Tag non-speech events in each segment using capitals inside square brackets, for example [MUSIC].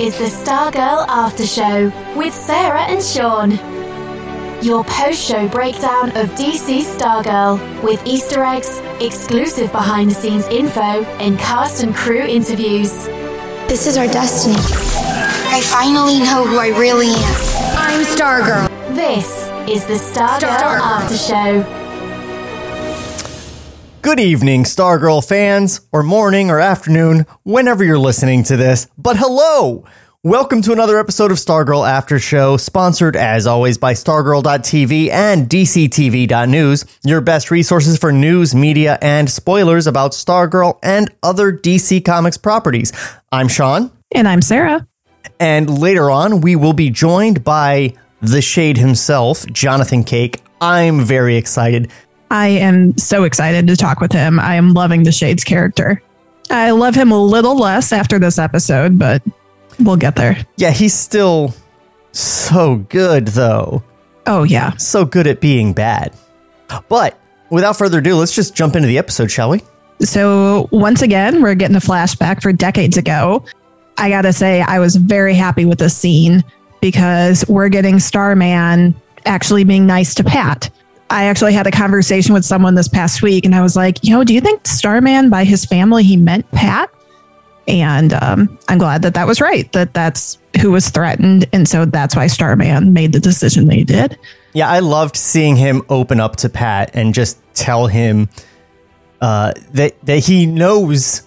is the Stargirl After Show with Sarah and Sean. Your post show breakdown of DC Stargirl with Easter eggs, exclusive behind the scenes info, and cast and crew interviews. This is our destiny. I finally know who I really am. I'm Stargirl. This is the Stargirl Stargirl. After Show. Good evening, Stargirl fans, or morning or afternoon, whenever you're listening to this. But hello! Welcome to another episode of Stargirl After Show, sponsored as always by Stargirl.tv and DCTV.news, your best resources for news, media, and spoilers about Stargirl and other DC Comics properties. I'm Sean, And I'm Sarah. and later on, we will be joined by the Shade himself, Jonathan Cake. I'm very excited. I am so excited to talk with him. I am loving the Shades character. I love him a little less after this episode, but we'll get there. Yeah, he's still so good, though. Oh, yeah. So good at being bad. But without further ado, let's just jump into the episode, shall we? So, once again, we're getting a flashback for decades ago. I got to say, I was very happy with this scene because we're getting Starman actually being nice to Pat. I actually had a conversation with someone this past week, and I was like, you know, do you think Starman by his family, he meant Pat? And um, I'm glad that that was right, that that's who was threatened. And so that's why Starman made the decision that he did. Yeah, I loved seeing him open up to Pat and just tell him uh, that that he knows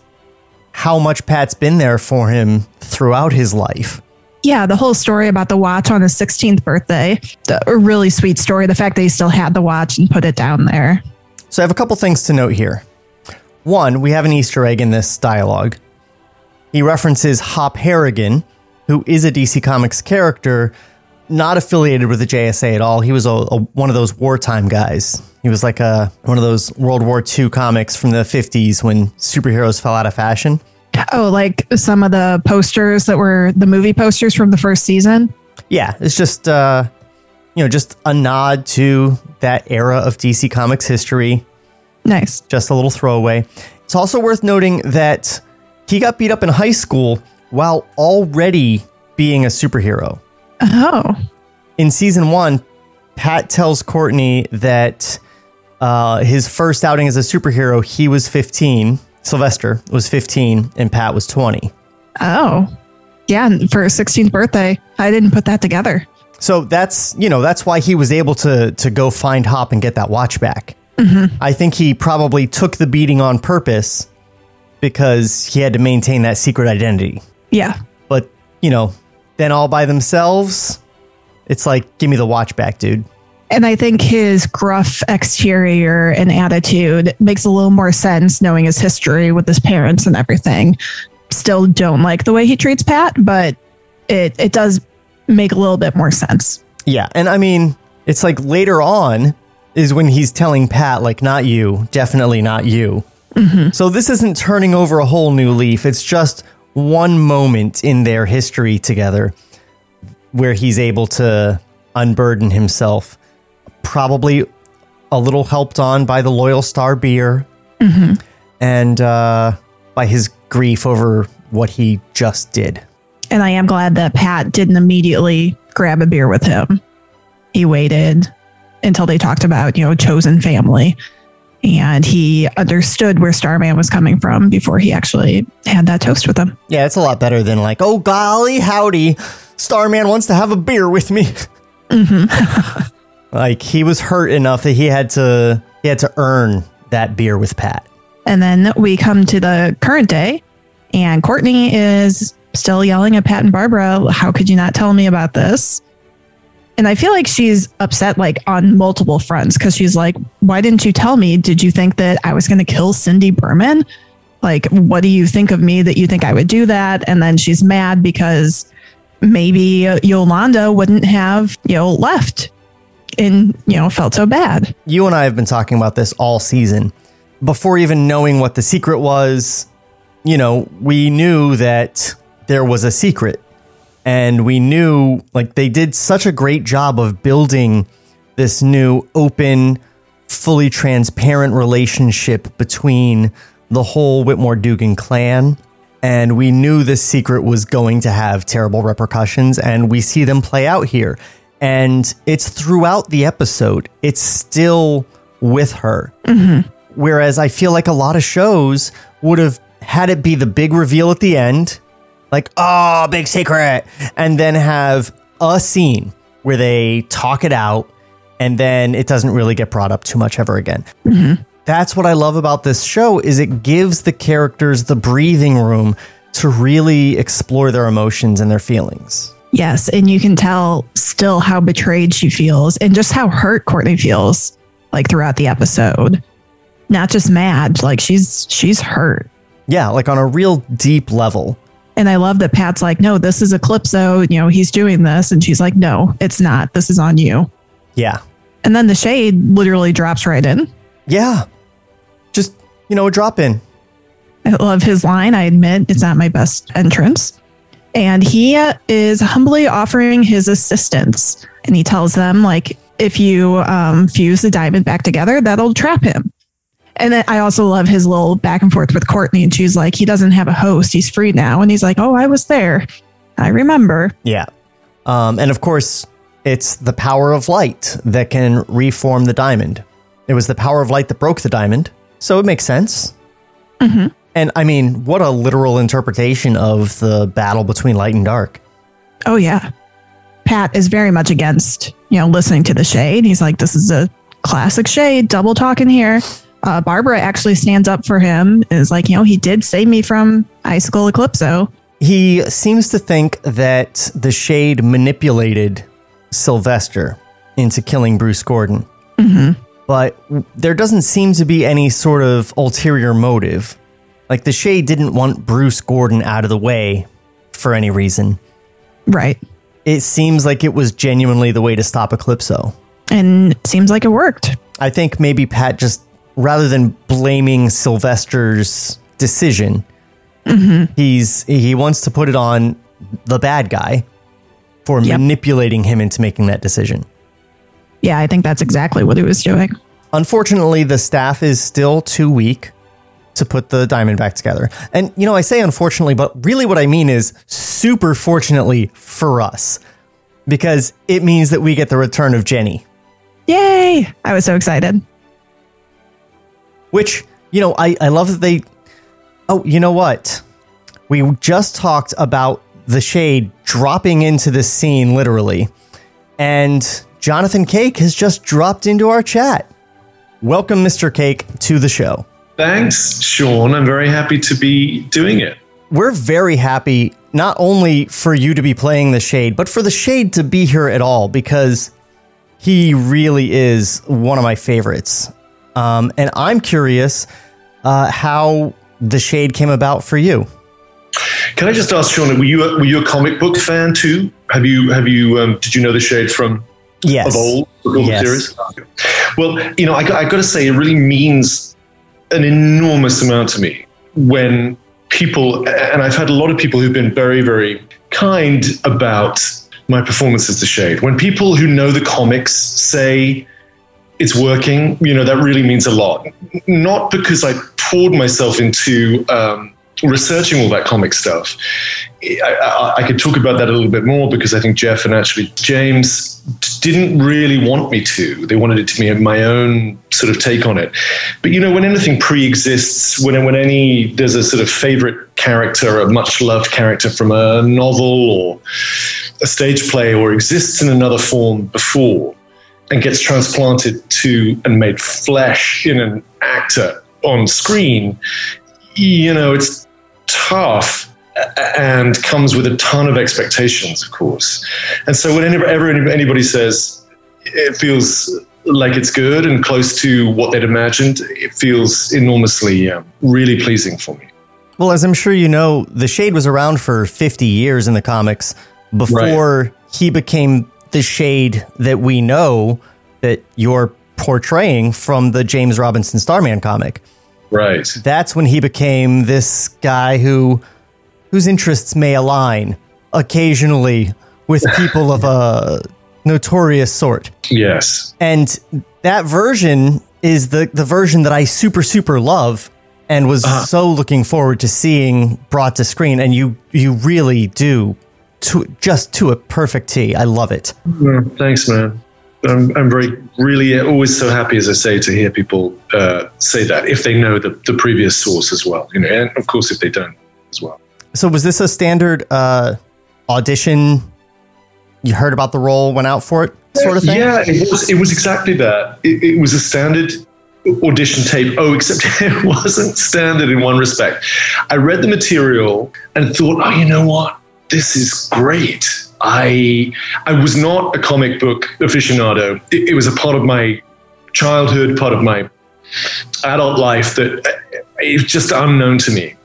how much Pat's been there for him throughout his life. Yeah, the whole story about the watch on his 16th birthday, the, a really sweet story. The fact that he still had the watch and put it down there. So I have a couple things to note here. One, we have an Easter egg in this dialogue. He references Hop Harrigan, who is a DC Comics character, not affiliated with the JSA at all. He was a, a- one of those wartime guys. He was like a one of those World War II comics from the 50s when superheroes fell out of fashion. Oh, like some of the posters that were the movie posters from the first season. Yeah, it's just uh, you know, just a nod to that era of DC Comics history. Nice. just a little throwaway. It's also worth noting that he got beat up in high school while already being a superhero. Oh, In season one, Pat tells Courtney that uh, his first outing as a superhero, he was 15. Sylvester was 15 and Pat was 20. oh. Yeah, for his 16th birthday. I didn't put that together. So that's, you know, that's why he was able to to go find Hop and get that watch back. Mm-hmm. I think he probably took the beating on purpose because he had to maintain that secret identity. Yeah. But, you know, then all by themselves, it's like, give me the watch back, dude. And I think his gruff exterior and attitude makes a little more sense knowing his history with his parents and everything. Still don't like the way he treats Pat, but it, it does make a little bit more sense. Yeah. And I mean, it's like later on is when he's telling Pat, like, not you, definitely not you. Mm-hmm. So this isn't turning over a whole new leaf. It's just one moment in their history together where he's able to unburden himself. Probably a little helped on by the Loyal Star beer and uh, by his grief over what he just did. And I am glad that Pat didn't immediately grab a beer with him. He waited until they talked about, you know, chosen family. And he understood where Starman was coming from before he actually had that toast with him. Yeah, it's a lot better than like, oh golly howdy, Starman wants to have a beer with me. [LAUGHS] like he was hurt enough that he had to he had to earn that beer with Pat. And then we come to the current day, and Courtney is still yelling at Pat and Barbara, How could you not tell me about this? And I feel like she's upset, like on multiple fronts, because she's like, Why didn't you tell me? Did you think that I was going to kill Cindy Berman? Like, what do you think of me that you think I would do that? And then she's mad because maybe Yolanda wouldn't have, you know, left and, you know, felt so bad. You and I have been talking about this all season. Before even knowing what the secret was, you know, we knew that there was a secret. And we knew like they did such a great job of building this new open, fully transparent relationship between the whole Whitmore Dugan clan And we knew this secret was going to have terrible repercussions, and we see them play out here. And it's throughout the episode, it's still with her. Mm-hmm. Whereas I feel like a lot of shows would have had it be the big reveal at the end, like, oh, big secret, and then have a scene where they talk it out and then it doesn't really get brought up too much ever again. Mm-hmm. That's what I love about this show is it gives the characters the breathing room to really explore their emotions and their feelings. Yes, and you can tell still how betrayed she feels and just how hurt Courtney feels like throughout the episode. Not just mad, like she's she's hurt. Yeah, like on a real deep level. And I love that Pat's like, no, this is Eclipso. You know, he's doing this. And she's like, no, it's not. This is on you. Yeah. And then the shade literally drops right in. Yeah. Just, you know, a drop in. I love his line. I admit it's not my best entrance. And he is humbly offering his assistance. And he tells them, like, if you um, fuse the diamond back together, that'll trap him. And then I also love his little back and forth with Courtney. And she's like, he doesn't have a host. He's free now. And he's like, oh, I was there. I remember. Yeah. Um, and of course, it's the power of light that can reform the diamond. It was the power of light that broke the diamond. So it makes sense. Mm-hmm. And I mean, what a literal interpretation of the battle between light and dark. Oh, yeah. Pat is very much against, you know, listening to the shade. He's like, this is a classic shade, double talking here uh, Barbara actually stands up for him. Is like, you know, he did save me from Icicle Eclipso. He seems to think that the Shade manipulated Sylvester into killing Bruce Gordon. Mm-hmm. But there doesn't seem to be any sort of ulterior motive. Like the Shade didn't want Bruce Gordon out of the way for any reason. Right. It seems like it was genuinely the way to stop Eclipso. And it seems like it worked. I think maybe Pat just rather than blaming Sylvester's decision, mm-hmm. he's he wants to put it on the bad guy for yep. manipulating him into making that decision. Yeah, I think that's exactly what he was doing. Unfortunately, the staff is still too weak to put the diamond back together. And you know, I say unfortunately, but really what I mean is super fortunately for us because it means that we get the return of Jenny. Yay! I was so excited. Which, you know, I, I love that they. Oh, you know what? We just talked about the shade dropping into this scene literally. And Jonathan Cake has just dropped into our chat. Welcome, Mr. Cake, to the show. Thanks, Sean. I'm very happy to be doing it. We're very happy not only for you to be playing the Shade, but for the Shade to be here at all because he really is one of my favorites. Um, and I'm curious uh, how the shade came about for you. Can I just ask, Sean? Were you a, were you a comic book fan too? Have you have you um, did you know the shade from yes. of old yes. series? Well, you know, I, I got to say, it really means an enormous amount to me when people, and I've had a lot of people who've been very, very kind about my performance as the Shade. When people who know the comics say it's working, you know, that really means a lot. Not because I poured myself into um, researching all that comic stuff. I, I, I, could talk about that a little bit more because I think Geoff and actually James didn't really want me to. They wanted it to be my own sort of take on it. But you know, when anything pre-exists, when when any there's a sort of favorite character, or a much loved character from a novel or a stage play, or exists in another form before and gets transplanted to and made flesh in an actor on screen, you know, it's tough and comes with a ton of expectations, of course. And so whenever anybody says it feels like it's good and close to what they'd imagined, it feels enormously, um, really pleasing for me. Well, as I'm sure you know, The Shade was around for 50 years in the comics before right. he became the shade that we know that you're portraying from the James Robinson Starman comic. Right. That's when he became this guy who whose interests may align occasionally with [LAUGHS] people of a notorious sort. Yes. And that version is the the version that I super super love and was uh-huh. so looking forward to seeing brought to screen. And you you really do to just to a perfect T. I love it. Mm, thanks, man. I'm, I'm very, really always so happy, as I say, to hear people uh, say that if they know the, the previous source as well, you know, and of course if they don't as well. So was this a standard uh, audition? You heard about the role, went out for it, sort of thing. Yeah, it was. It was exactly that. It, it was a standard audition tape. Oh, except [LAUGHS] it wasn't standard in one respect. I read the material and thought, oh, you know what? This is great. I I was not a comic book aficionado. It, it was a part of my childhood, part of my adult life that uh, it's just unknown to me.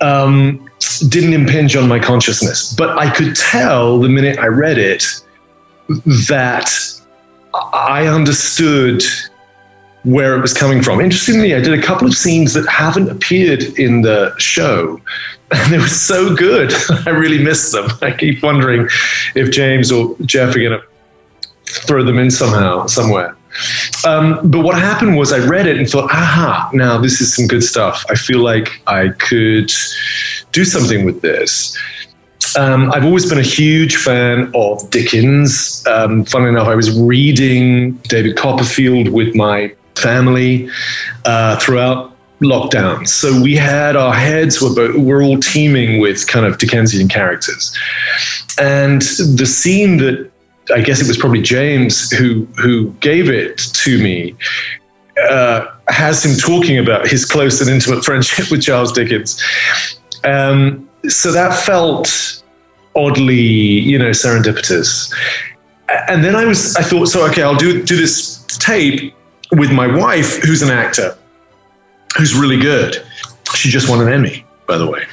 Um, didn't impinge on my consciousness, but I could tell the minute I read it that I understood where it was coming from. Interestingly, I did a couple of scenes that haven't appeared in the show, and they were so good. [LAUGHS] I really missed them. [LAUGHS] I keep wondering if James or Geoff are going to throw them in somehow, somewhere. Um, but what happened was I read it and thought, aha, now this is some good stuff. I feel like I could do something with this. Um, I've always been a huge fan of Dickens. Um, funnily enough, I was reading David Copperfield with my family uh, throughout lockdown. So we had our heads were both, we're all teeming with kind of Dickensian characters, and the scene that I guess it was probably James who who gave it to me. Uh, has him talking about his close and intimate friendship [LAUGHS] with Charles Dickens. Um, so that felt oddly, you know, serendipitous. And then I was, I thought, so okay, I'll do do this tape with my wife, who's an actor, who's really good. She just won an Emmy, by the way.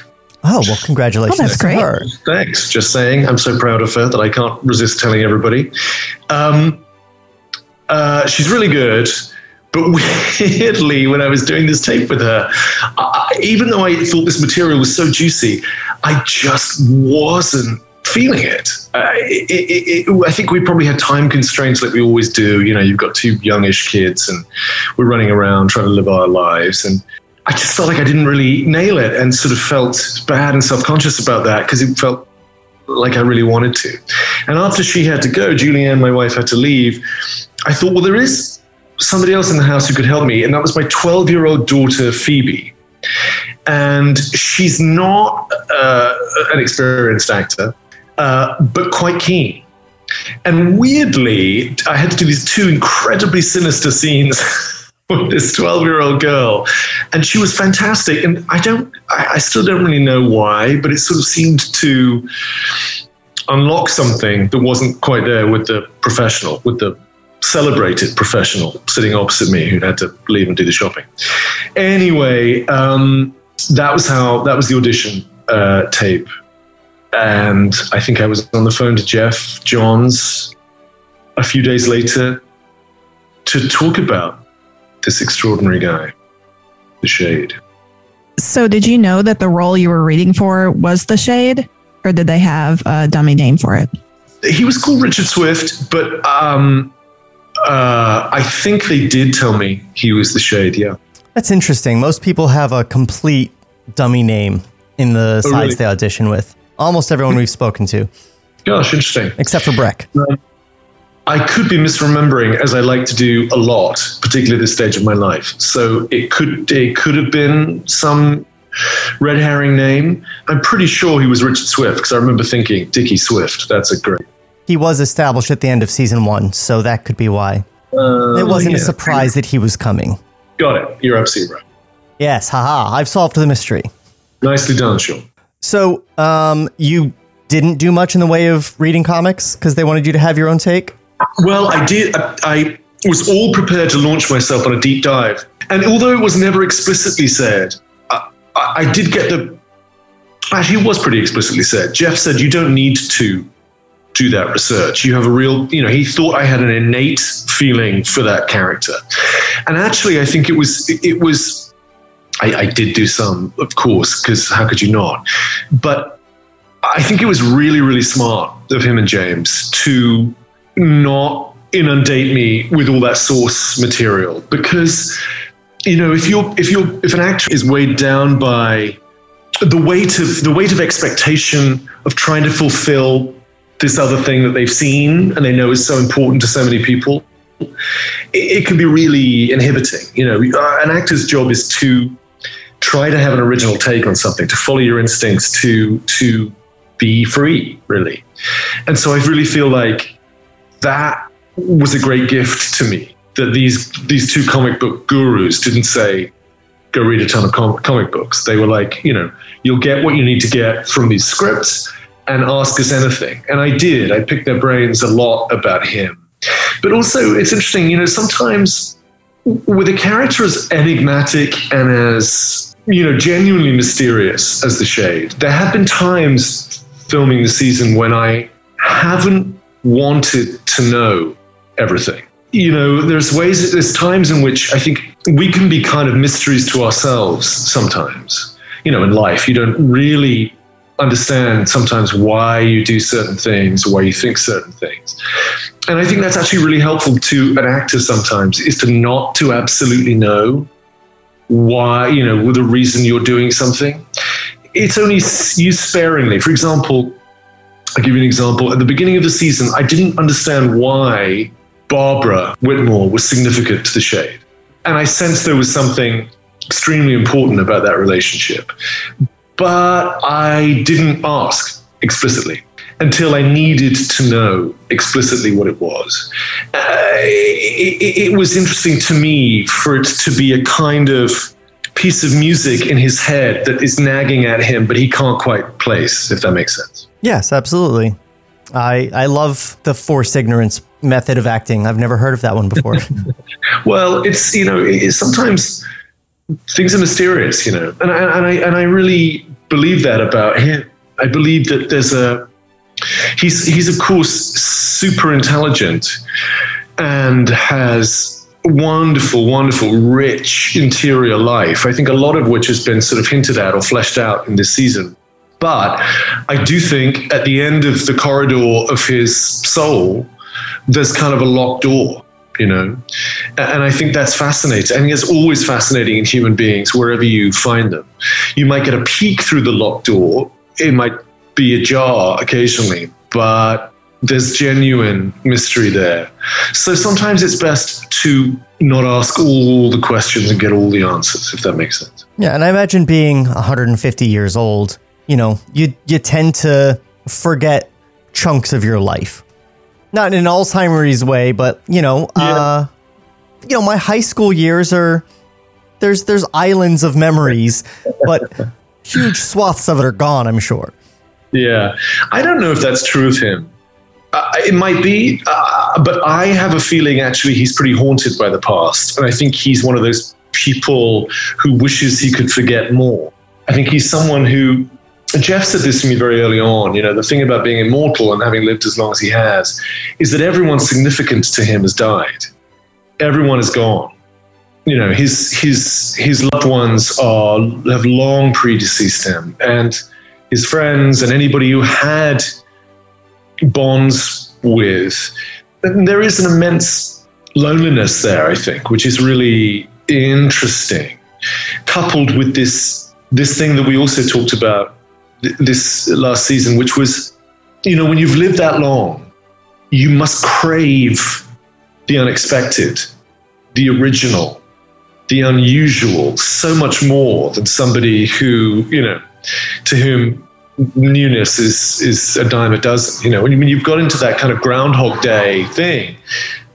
Oh, well, congratulations. Oh, that's great. Her. Thanks. Just saying, I'm so proud of her that I can't resist telling everybody. Um, uh, she's really good. But [LAUGHS] weirdly, when I was doing this tape with her, I, even though I thought this material was so juicy, I just wasn't feeling it. Uh, it, it, it. I think we probably had time constraints like we always do. You know, you've got two youngish kids and we're running around trying to live our lives. And I just felt like I didn't really nail it and sort of felt bad and self conscious about that because it felt like I really wanted to. And after she had to go, Julianne, my wife, had to leave. I thought, well, there is somebody else in the house who could help me. And that was my 12 year old daughter, Phoebe. And she's not uh, an experienced actor uh, but quite keen. And weirdly, I had to do these two incredibly sinister scenes [LAUGHS] with this 12 year old girl. And she was fantastic. And I don't, I, I still don't really know why, but it sort of seemed to unlock something that wasn't quite there with the professional, with the celebrated professional sitting opposite me who had to leave and do the shopping. Anyway, um, that was how, that was the audition uh, tape. And I think I was on the phone to Geoff Johns a few days later to talk about this extraordinary guy, the Shade. So, did you know that the role you were reading for was the Shade, or did they have a dummy name for it? He was called Richard Swift, but um, uh, I think they did tell me he was the Shade. Yeah, that's interesting. Most people have a complete dummy name in the oh, sides really? they audition with. Almost everyone we've spoken to. Gosh, interesting. Except for Breck. Um, I could be misremembering, as I like to do a lot, particularly at this stage of my life. So it could it could have been some red herring name. I'm pretty sure he was Richard Swift because I remember thinking Dickie Swift. That's a great. He was established at the end of season one, so that could be why. Uh, it wasn't yeah. a surprise that he was coming. Got it. You're absolutely right. Yes, haha. I've solved the mystery. Nicely done, Sean. So, um, you didn't do much in the way of reading comics because they wanted you to have your own take? Well, I did. I, I was all prepared to launch myself on a deep dive. And although it was never explicitly said, I, I did get the. Actually, it was pretty explicitly said. Geoff said, You don't need to do that research. You have a real, you know, he thought I had an innate feeling for that character. And actually, I think it was, it was I, I did do some, of course, because how could you not? But I think it was really, really smart of him and James to not inundate me with all that source material because you know, if you're if you're if an actor is weighed down by the weight of the weight of expectation of trying to fulfill this other thing that they've seen and they know is so important to so many people, it, it can be really inhibiting. You know, uh, an actor's job is to try to have an original take on something, to follow your instincts, to to be free, really. And so I really feel like that was a great gift to me that these these two comic book gurus didn't say go read a ton of com- comic books. They were like, you know, you'll get what you need to get from these scripts and ask us anything. And I did. I picked their brains a lot about him. But also, it's interesting, you know, sometimes with a character as enigmatic and as, you know, genuinely mysterious as The Shade, there have been times filming the season when I haven't wanted to know everything. You know, there's ways, there's times in which I think we can be kind of mysteries to ourselves sometimes. You know, in life, you don't really understand sometimes why you do certain things, why you think certain things. And I think that's actually really helpful to an actor sometimes is to not to absolutely know why, you know, with the reason you're doing something. It's only used sparingly. For example, I'll give you an example. At the beginning of the season, I didn't understand why Barbara Whitmore was significant to the shade. And I sensed there was something extremely important about that relationship but I didn't ask explicitly until I needed to know explicitly what it was. Uh, it, it, was interesting to me for it to be a kind of piece of music in his head that is nagging at him, but he can't quite place, if that makes sense. Yes, absolutely. I, I love the forced ignorance method of acting. I've never heard of that one before. [LAUGHS] [LAUGHS] well, it's, you know, it's sometimes things are mysterious, you know, and I, and I and I really believe that about him. I believe that there's a he's he's of course super intelligent and has wonderful, wonderful, rich interior life. I think a lot of which has been sort of hinted at or fleshed out in this season. But I do think at the end of the corridor of his soul, there's kind of a locked door you know and i think that's fascinating I think it's always fascinating in human beings wherever you find them you might get a peek through the locked door it might be ajar occasionally but there's genuine mystery there so sometimes it's best to not ask all the questions and get all the answers if that makes sense yeah and i imagine being 150 years old you know you you tend to forget chunks of your life not in an Alzheimer's way, but you know, yeah. uh, you know, my high school years are there's there's islands of memories, but huge swaths of it are gone. I'm sure. Yeah, I don't know if that's true of him. Uh, it might be, uh, but I have a feeling actually he's pretty haunted by the past, and I think he's one of those people who wishes he could forget more. I think he's someone who Geoff said this to me very early on. You know, the thing about being immortal and having lived as long as he has is that everyone significant to him has died. Everyone is gone. You know, his his his loved ones are have long predeceased him, and his friends and anybody who had bonds with. There is an immense loneliness there, I think, which is really interesting, coupled with this this thing that we also talked about this last season, which was, you know, when you've lived that long, you must crave the unexpected, the original, the unusual, so much more than somebody who, you know, to whom newness is is a dime a dozen. You know, when, you, when you've got into that kind of Groundhog Day thing,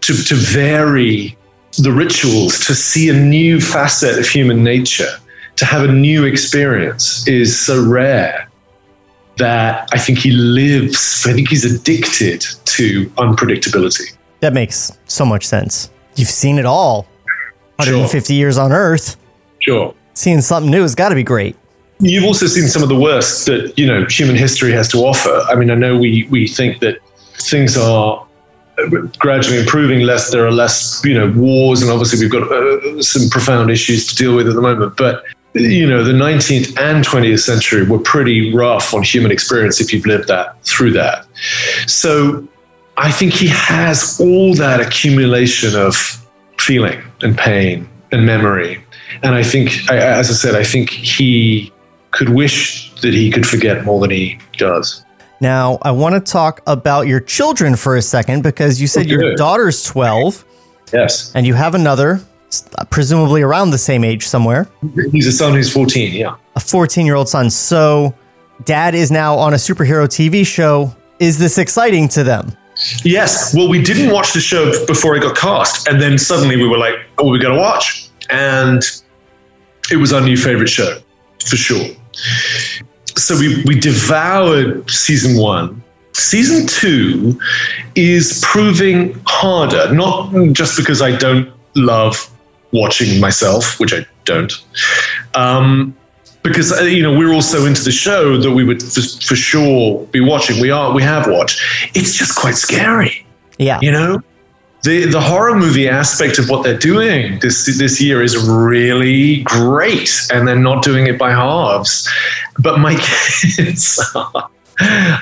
to to vary the rituals, to see a new facet of human nature, to have a new experience is so rare that I think he lives, I think he's addicted to unpredictability. That makes so much sense. You've seen it all 150 sure. years on Earth. Sure. Seeing something new has got to be great. You've also seen some of the worst that, you know, human history has to offer. I mean, I know we, we think that things are gradually improving less there are less you know wars and obviously we've got uh, some profound issues to deal with at the moment but you know, the 19th and 20th century were pretty rough on human experience if you've lived that through that. So I think he has all that accumulation of feeling and pain and memory. And I think, as I said, I think he could wish that he could forget more than he does. Now, I want to talk about your children for a second because you said your daughter's 12. Yes. And you have another, uh, presumably around the same age somewhere. He's a son who's 14, yeah. A 14 year old son. So, dad is now on a superhero TV show. Is this exciting to them? Yes. Well, we didn't watch the show before it got cast. And then suddenly we were like, oh, we're going to watch. And it was our new favorite show, for sure. So we, we devoured season one. Season two is proving harder, not just because I don't love watching myself, which I don't, um, because uh, you know we're all so into the show that we would for, for sure be watching. We are, we have watched. It's just quite scary. Yeah, you know, the the horror movie aspect of what they're doing this this year is really great, and they're not doing it by halves. But my [LAUGHS] kids are,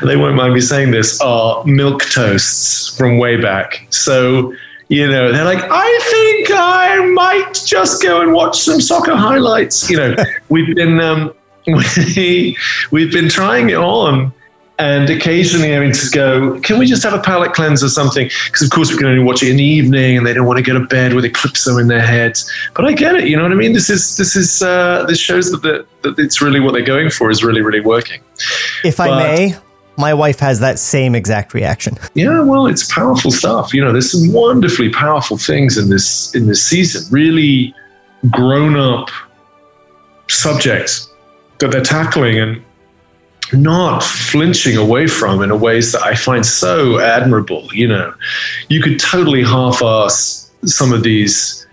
they won't mind me saying this, are milk toasts from way back. So you know, they're like, I think I might just go and watch some soccer highlights. You know, we've been um, [LAUGHS] we we've been trying it on, and occasionally I having to go, can we just have a palate cleanse or something? Because of course we can only watch it in the evening, and they don't want to go to bed with Eclipso in their heads. But I get it. You know what I mean? This is this is uh, this shows that the, that it's really what they're going for is really really working. If but, I may, my wife has that same exact reaction. Yeah, well, it's powerful stuff. You know, there's some wonderfully powerful things in this in this season. Really grown up subjects that they're tackling and not flinching away from in a ways that I find so admirable. You know, you could totally half-ass some of these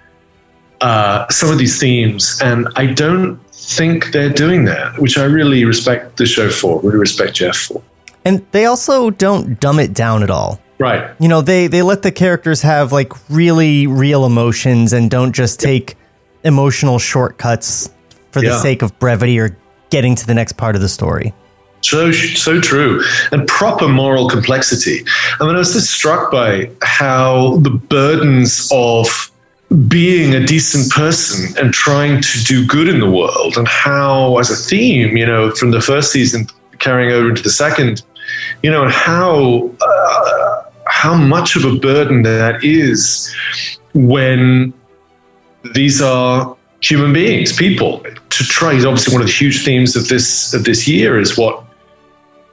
uh, some of these themes, and I don't think they're doing that, which I really respect the show for. Really respect Geoff for. And they also don't dumb it down at all. Right. You know, they they let the characters have like really real emotions and don't just take emotional shortcuts for the yeah. sake of brevity or getting to the next part of the story. So so true, and proper moral complexity. I mean, I was just struck by how the burdens of being a decent person and trying to do good in the world, and how, as a theme, you know, from the first season carrying over into the second, you know, and how uh, how much of a burden that is when these are human beings, people. To try is obviously one of the huge themes of this of this year is what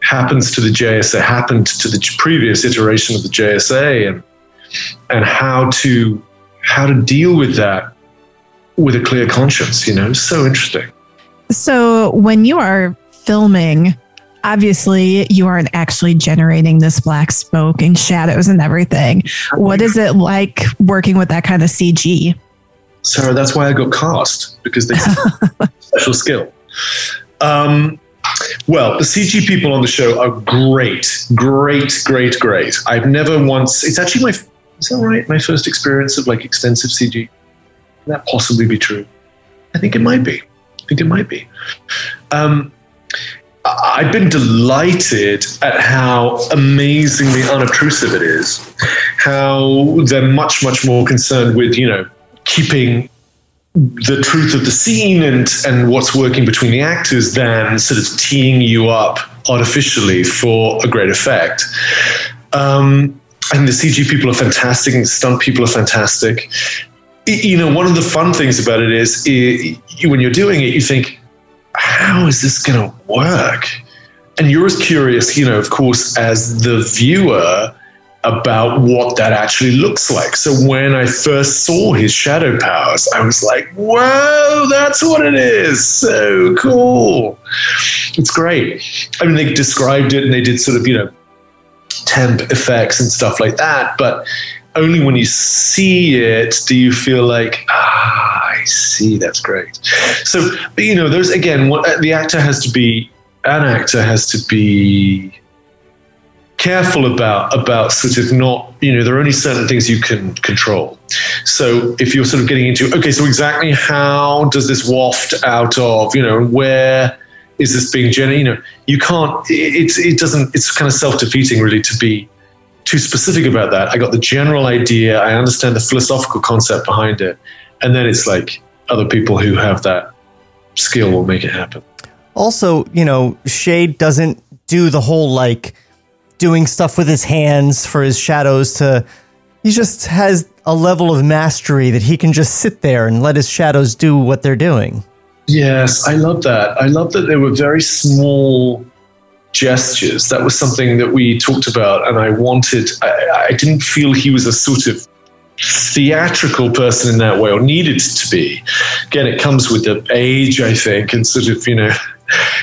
happens to the JSA happened to the previous iteration of the JSA and and how to how to deal with that with a clear conscience, you know, so interesting. So when you are filming obviously you aren't actually generating this black smoke and shadows and everything. What is it like working with that kind of CG? Sarah, that's why I got cast because they [LAUGHS] special skill. Um, well, the CG people on the show are great, great, great, great. I've never once. It's actually my. Is that right? My first experience of like extensive CG. Can that possibly be true? I think it might be. I think it might be. Um, I've been delighted at how amazingly unobtrusive it is. How they're much, much more concerned with, you know, keeping the truth of the scene and, and what's working between the actors than sort of teeing you up artificially for a great effect. Um, and the CG people are fantastic, and the stunt people are fantastic. You know, one of the fun things about it is it, when you're doing it, you think, how is this going to work? And you're as curious, you know, of course, as the viewer about what that actually looks like. So when I first saw his shadow powers, I was like, whoa, that's what it is. So cool. It's great. I mean, they described it and they did sort of, you know, temp effects and stuff like that. But only when you see it do you feel like, ah, I see, that's great. So, you know, there's again, what, the actor has to be, an actor has to be careful about about sort of not you know there are only certain things you can control so if you're sort of getting into okay so exactly how does this waft out of you know where is this being generated you know you can't it, it doesn't it's kind of self-defeating really to be too specific about that. I got the general idea. I understand the philosophical concept behind it. And then it's like, other people who have that skill will make it happen. Also, you know, Shade doesn't do the whole like doing stuff with his hands for his shadows to. He just has a level of mastery that he can just sit there and let his shadows do what they're doing. Yes, I love that. I love that they were very small gestures. That was something that we talked about, and I wanted, I, I didn't feel he was a sort of theatrical person in that way or needed to be. Again, it comes with the age, I think, and sort of, you know,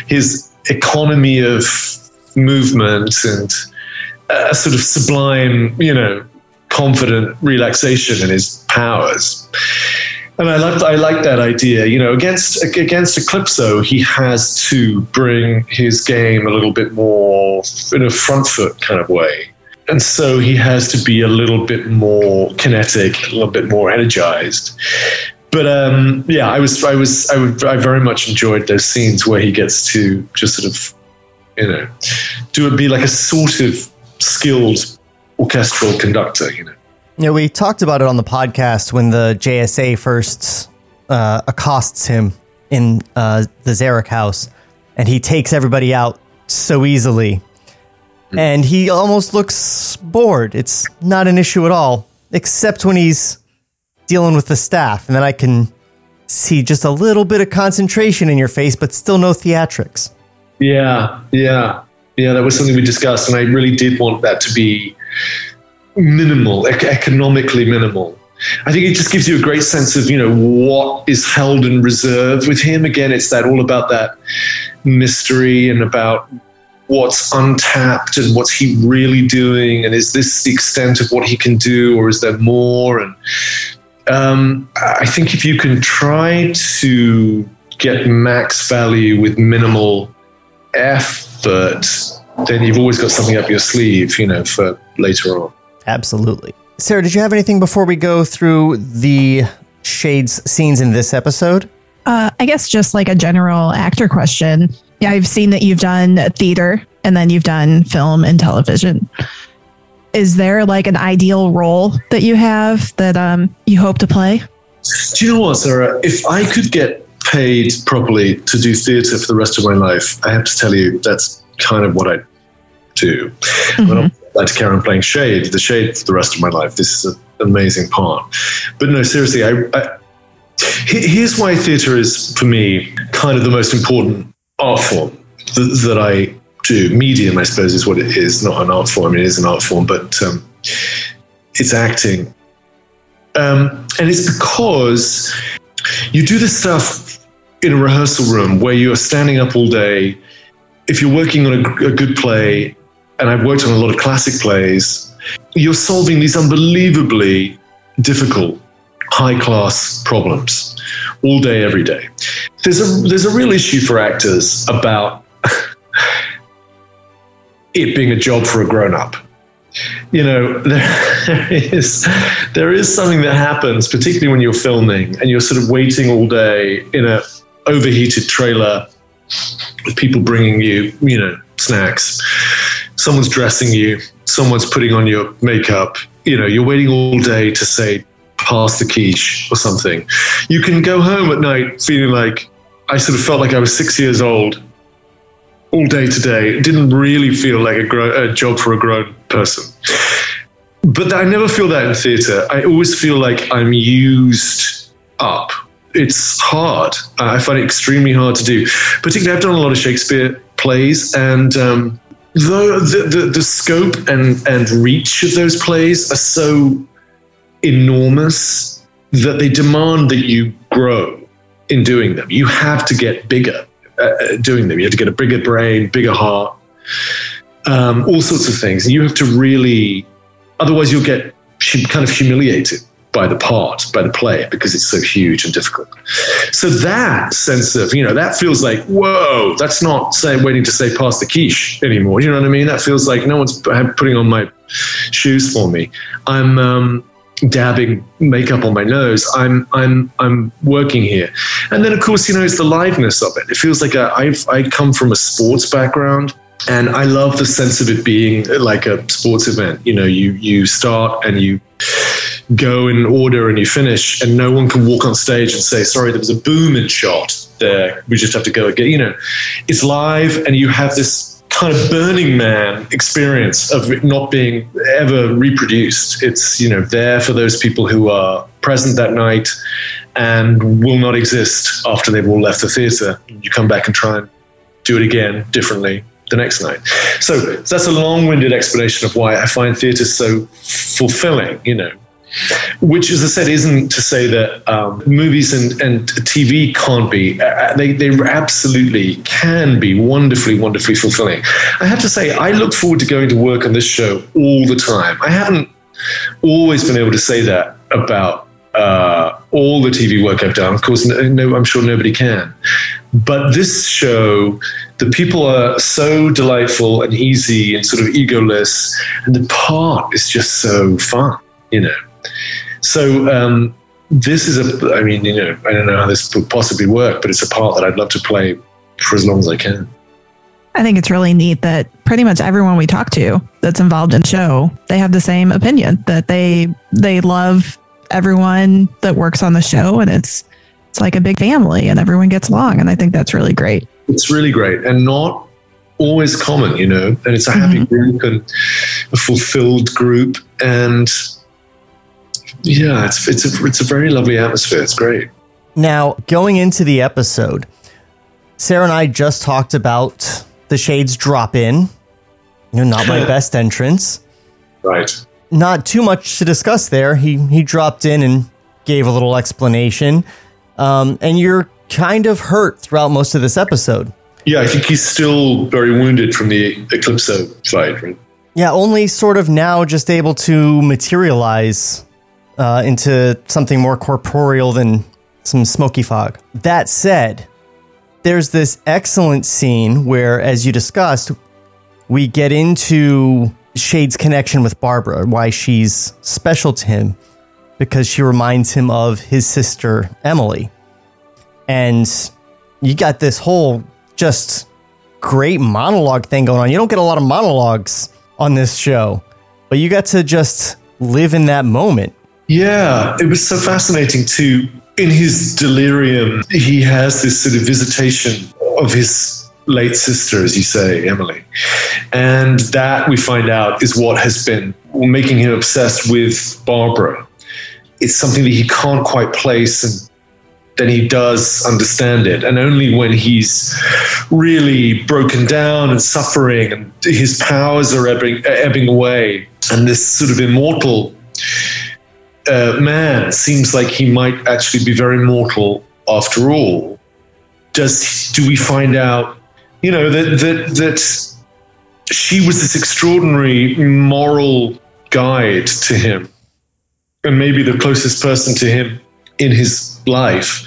his economy of movement and a sort of sublime, you know, confident relaxation in his powers. And I like I like that idea. You know, against against Eclipso, he has to bring his game a little bit more in a front foot kind of way, and so he has to be a little bit more kinetic, a little bit more energized. But um, yeah, I was I was I, would, I very much enjoyed those scenes where he gets to just sort of, you know, do it be like a sort of skilled orchestral conductor. You know. Yeah, we talked about it on the podcast when the JSA first uh, accosts him in uh, the Zarek house, and he takes everybody out so easily. And he almost looks bored. It's not an issue at all, except when he's dealing with the staff. And then I can see just a little bit of concentration in your face, but still no theatrics. Yeah, yeah, yeah. That was something we discussed, and I really did want that to be minimal, economically minimal. I think it just gives you a great sense of, you know, what is held in reserve with him. Again, it's that all about that mystery and about what's untapped and what's he really doing and is this the extent of what he can do or is there more and um, i think if you can try to get max value with minimal effort then you've always got something up your sleeve you know for later on Absolutely. Sarah, did you have anything before we go through the Shades scenes in this episode? Uh, I guess just like a general actor question. Yeah, I've seen that you've done theater and then you've done film and television. Is there like an ideal role that you have that um, you hope to play? Do you know what, Sarah? If I could get paid properly to do theatre for the rest of my life, I have to tell you that's kind of what I do. Mm-hmm like to carry on playing Shade, the Shade for the rest of my life. This is an amazing part. But no, seriously, I, I here's why theatre is for me kind of the most important art form that, that, I do. Medium, I suppose, is what it is, not an art form. It is an art form, but um, it's acting. Um, and it's because you do this stuff in a rehearsal room where you are standing up all day. If you're working on a, a good play and I've worked on a lot of classic plays, you're solving these unbelievably difficult, high class problems all day, every day. There's a, there's a real issue for actors about [LAUGHS] it being a job for a grown up. You know, there, [LAUGHS] there is there is something that happens, particularly when you're filming and you're sort of waiting all day in a overheated trailer with people bringing you, you know, snacks someone's dressing you, someone's putting on your makeup. You know, you're waiting all day to say, pass the quiche or something. You can go home at night feeling like I sort of felt like I was six years old all day today. It didn't really feel like a, gro- a job for a grown person. But I never feel that in theatre. I always feel like I'm used up. It's hard. I find it extremely hard to do. Particularly, I've done a lot of Shakespeare plays, and um, the, the, the scope and, and reach of those plays are so enormous that they demand that you grow in doing them. You have to get bigger uh, uh, doing them. You have to get a bigger brain, bigger heart, um, all sorts of things. And you have to really, otherwise, you'll get kind of humiliated by the part, by the play, because it's so huge and difficult. So that sense of, you know, that feels like, whoa, that's not say, waiting to say pass the quiche anymore. You know what I mean? That feels like no one's putting on my shoes for me. I'm um, dabbing makeup on my nose. I'm I'm I'm working here, and then of course, you know, it's the liveness of it. It feels like a, I've I come from a sports background. And I love the sense of it being like a sports event. You know, you you start and you go in order and you finish, and no one can walk on stage and say, "Sorry, there was a boom in shot there. We just have to go again." You know, it's live, and you have this kind of Burning Man experience of it not being ever reproduced. It's you know there for those people who are present that night and will not exist after they've all left the theatre. You come back and try and do it again differently the next night. So that's a long-winded explanation of why I find theatre so fulfilling. You know, which, as I said, isn't to say that um, movies and, and TV can't be. Uh, they, they absolutely can be wonderfully, wonderfully fulfilling. I have to say, I look forward to going to work on this show all the time. I haven't always been able to say that about uh, all the TV work I've done. Of course, no, I'm sure nobody can. But this show, the people are so delightful and easy and sort of egoless, and the part is just so fun, you know. So um, this is a, I mean, you know, I don't know how this could possibly work, but it's a part that I'd love to play for as long as I can. I think it's really neat that pretty much everyone we talk to that's involved in the show, they have the same opinion that they they love everyone that works on the show and it's it's like a big family and everyone gets along and I think that's really great. It's really great and not always common, you know, and it's a happy mm-hmm. group and a fulfilled group and yeah, it's it's a it's a very lovely atmosphere. It's great. Now, going into the episode, Sarah and I just talked about the Shades drop in. You know, not my [LAUGHS] best entrance. Right. Not too much to discuss there. He he dropped in and gave a little explanation. Um, and you're kind of hurt throughout most of this episode. Yeah, I think he's still very wounded from the Eclipso fight, right? Yeah, only sort of now just able to materialize uh, into something more corporeal than some smoky fog. That said, there's this excellent scene where, as you discussed, we get into Shade's connection with Barbara, why she's special to him, because she reminds him of his sister, Emily. And you got this whole just great monologue thing going on. You don't get a lot of monologues on this show, but you got to just live in that moment. Yeah, it was so fascinating too. In his delirium, he has this sort of visitation of his late sister, as you say, Emily. And that we find out is what has been making him obsessed with Barbara. It's something that he can't quite place and then he does understand it. And only when he's really broken down and suffering and his powers are ebbing, ebbing away and this sort of immortal uh, man seems like he might actually be very mortal after all. Does do we find out, you know, that that that she was this extraordinary moral guide to him, and maybe the closest person to him in his life,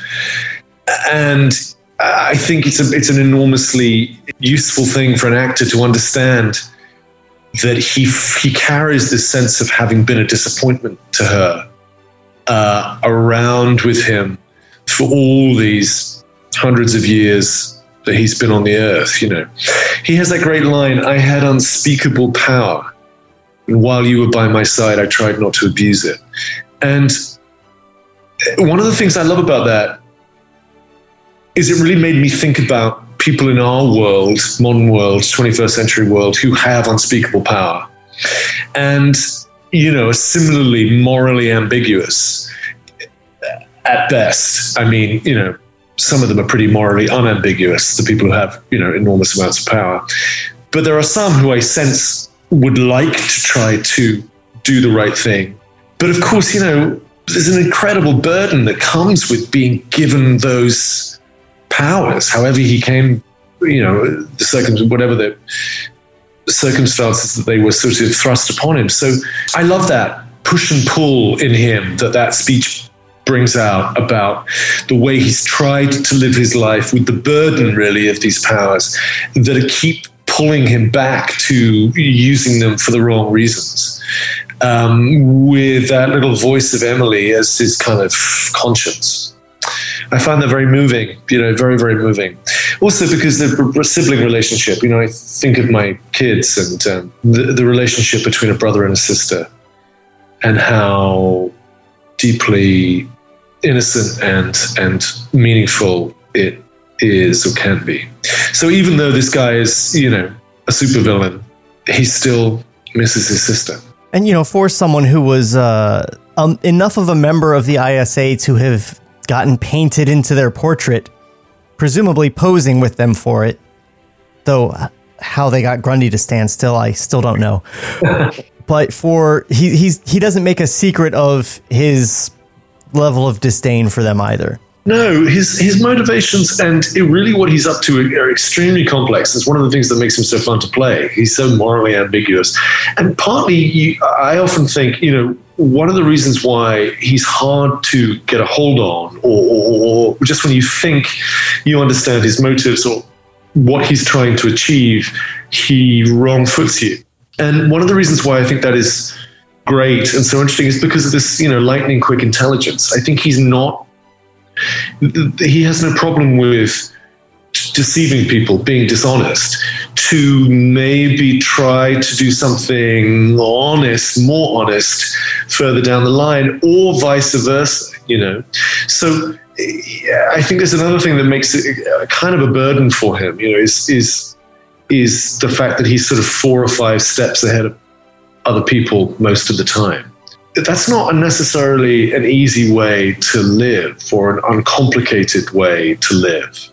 and I think it's a it's an enormously useful thing for an actor to understand that he he carries this sense of having been a disappointment to her uh, around with him for all these hundreds of years that he's been on the earth. You know, he has that great line: "I had unspeakable power, and while you were by my side, I tried not to abuse it." And one of the things I love about that is it really made me think about people in our world, modern world, 21st century world, who have unspeakable power. And, you know, similarly morally ambiguous at best. I mean, you know, some of them are pretty morally unambiguous, the people who have, you know, enormous amounts of power. But there are some who I sense would like to try to do the right thing. But of course, you know, there's an incredible burden that comes with being given those powers, however he came, you know, the circumstances, whatever the circumstances that they were sort of thrust upon him. So I love that push and pull in him that that speech brings out about the way he's tried to live his life with the burden really of these powers that keep pulling him back to using them for the wrong reasons. Um, with that little voice of Emily as his kind of conscience. I find that very moving, you know, very, very moving. Also, because the sibling relationship, you know, I think of my kids and um, the, the relationship between a brother and a sister and how deeply innocent and and meaningful it is or can be. So even though this guy is, you know, a supervillain, he still misses his sister. And you know, for someone who was uh, um, enough of a member of the ISA to have gotten painted into their portrait, presumably posing with them for it, though how they got Grundy to stand still, I still don't know. [LAUGHS] but for he he's he doesn't make a secret of his level of disdain for them either. No, his his motivations and really what he's up to are extremely complex. It's one of the things that makes him so fun to play. He's so morally ambiguous, and partly you, I often think you know one of the reasons why he's hard to get a hold on, or, or, or just when you think you understand his motives or what he's trying to achieve, he wrong foots you. And one of the reasons why I think that is great and so interesting is because of this, you know, lightning quick intelligence. I think he's not he has no problem with deceiving people, being dishonest, to maybe try to do something honest, more honest, further down the line, or vice versa, you know. So I think there's another thing that makes it kind of a burden for him, you know, is is is the fact that he's sort of four or five steps ahead of other people most of the time that's not necessarily an easy way to live or an uncomplicated way to live.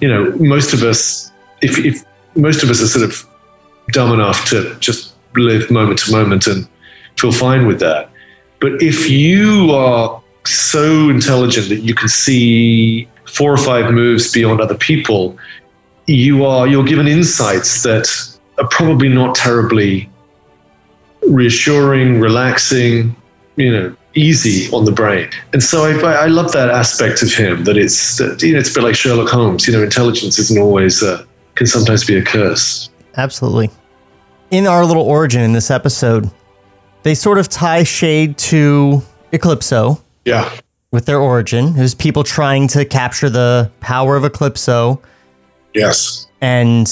You know, most of us, if, if most of us are sort of dumb enough to just live moment to moment and feel fine with that. But if you are so intelligent that you can see four or five moves beyond other people, you are you're given insights that are probably not terribly reassuring, relaxing, you know, easy on the brain. And so I, I love that aspect of him that it's, that, you know, it's a bit like Sherlock Holmes, you know, intelligence isn't always, uh, can sometimes be a curse. Absolutely. In our little origin in this episode, they sort of tie shade to Eclipso. Yeah. With their origin, there's people trying to capture the power of Eclipso. Yes. And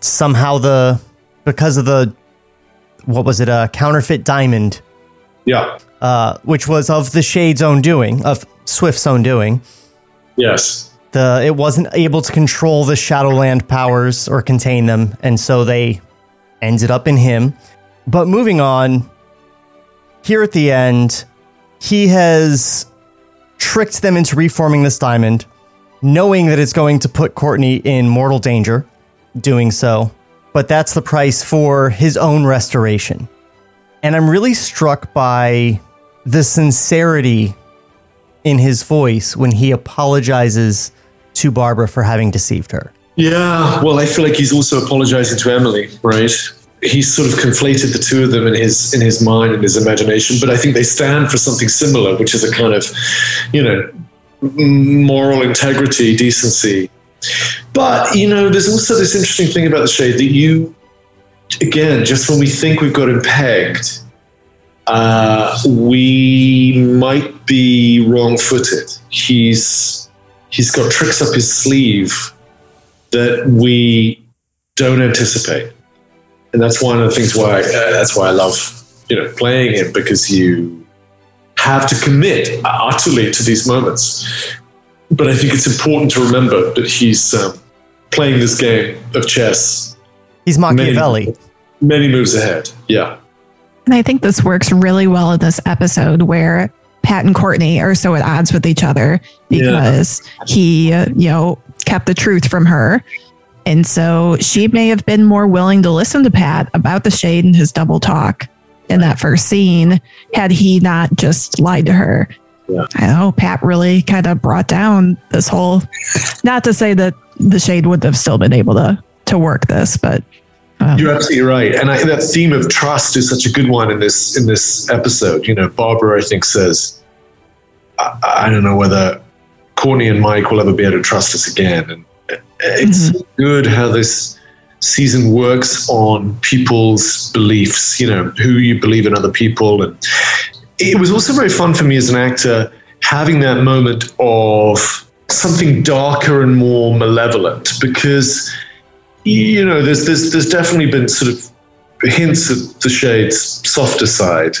somehow the because of the what was it, a counterfeit diamond. Yeah. Uh, which was of the Shade's own doing, of Swift's own doing. Yes. The it wasn't able to control the Shadowland powers or contain them, and so they ended up in him. But moving on, here at the end, he has tricked them into reforming this diamond, knowing that it's going to put Courtney in mortal danger, doing so but that's the price for his own restoration. And I'm really struck by the sincerity in his voice when he apologizes to Barbara for having deceived her. Yeah, well, I feel like he's also apologizing to Emily, right? He's sort of conflated the two of them in his in his mind and his imagination, but I think they stand for something similar, which is a kind of, you know, moral integrity, decency, but, you know, there's also this interesting thing about the shade that you, again, just when we think we've got him pegged, uh, we might be wrong footed. He's, he's got tricks up his sleeve that we don't anticipate. And that's one of the things why, uh, that's why I love, you know, playing him because you have to commit utterly to these moments but I think it's important to remember that he's um, playing this game of chess. He's Machiavelli. Many, many moves ahead. Yeah. And I think this works really well in this episode where Pat and Courtney are so at odds with each other because yeah. he, uh, you know, kept the truth from her. And so she may have been more willing to listen to Pat about the shade and his double talk in that first scene had he not just lied to her. Yeah. I know Pat really kind of brought down this whole. Not to say that the shade would have still been able to to work this, but um, you're absolutely right. And I, that theme of trust is such a good one in this in this episode. You know, Barbara I think says, I, I don't know whether Courtney and Mike will ever be able to trust us again. And it's mm-hmm. good how this season works on people's beliefs. You know, who you believe in other people, and it was also very fun for me as an actor having that moment of something darker and more malevolent because you know there's there's there's definitely been sort of hints of the shades softer side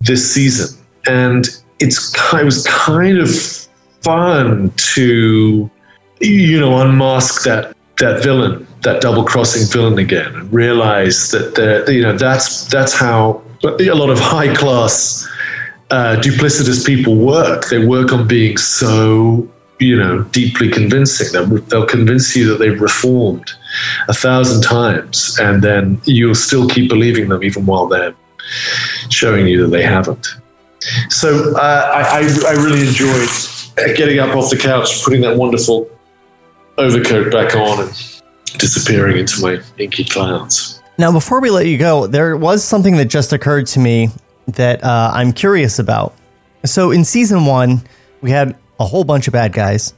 this season and it's it was kind of fun to you know unmask that that villain, that double crossing villain again, and realize that you know that's that's how a lot of high class uh, duplicitous people work. They work on being so you know deeply convincing. They'll, they'll convince you that they've reformed a thousand times, and then you'll still keep believing them even while they're showing you that they haven't. So uh, I, I, I really enjoyed getting up off the couch, putting that wonderful overcoat back on, and disappearing into my inky clouds. Now, before we let you go, there was something that just occurred to me that uh, I'm curious about. So, in season one, we had a whole bunch of bad guys.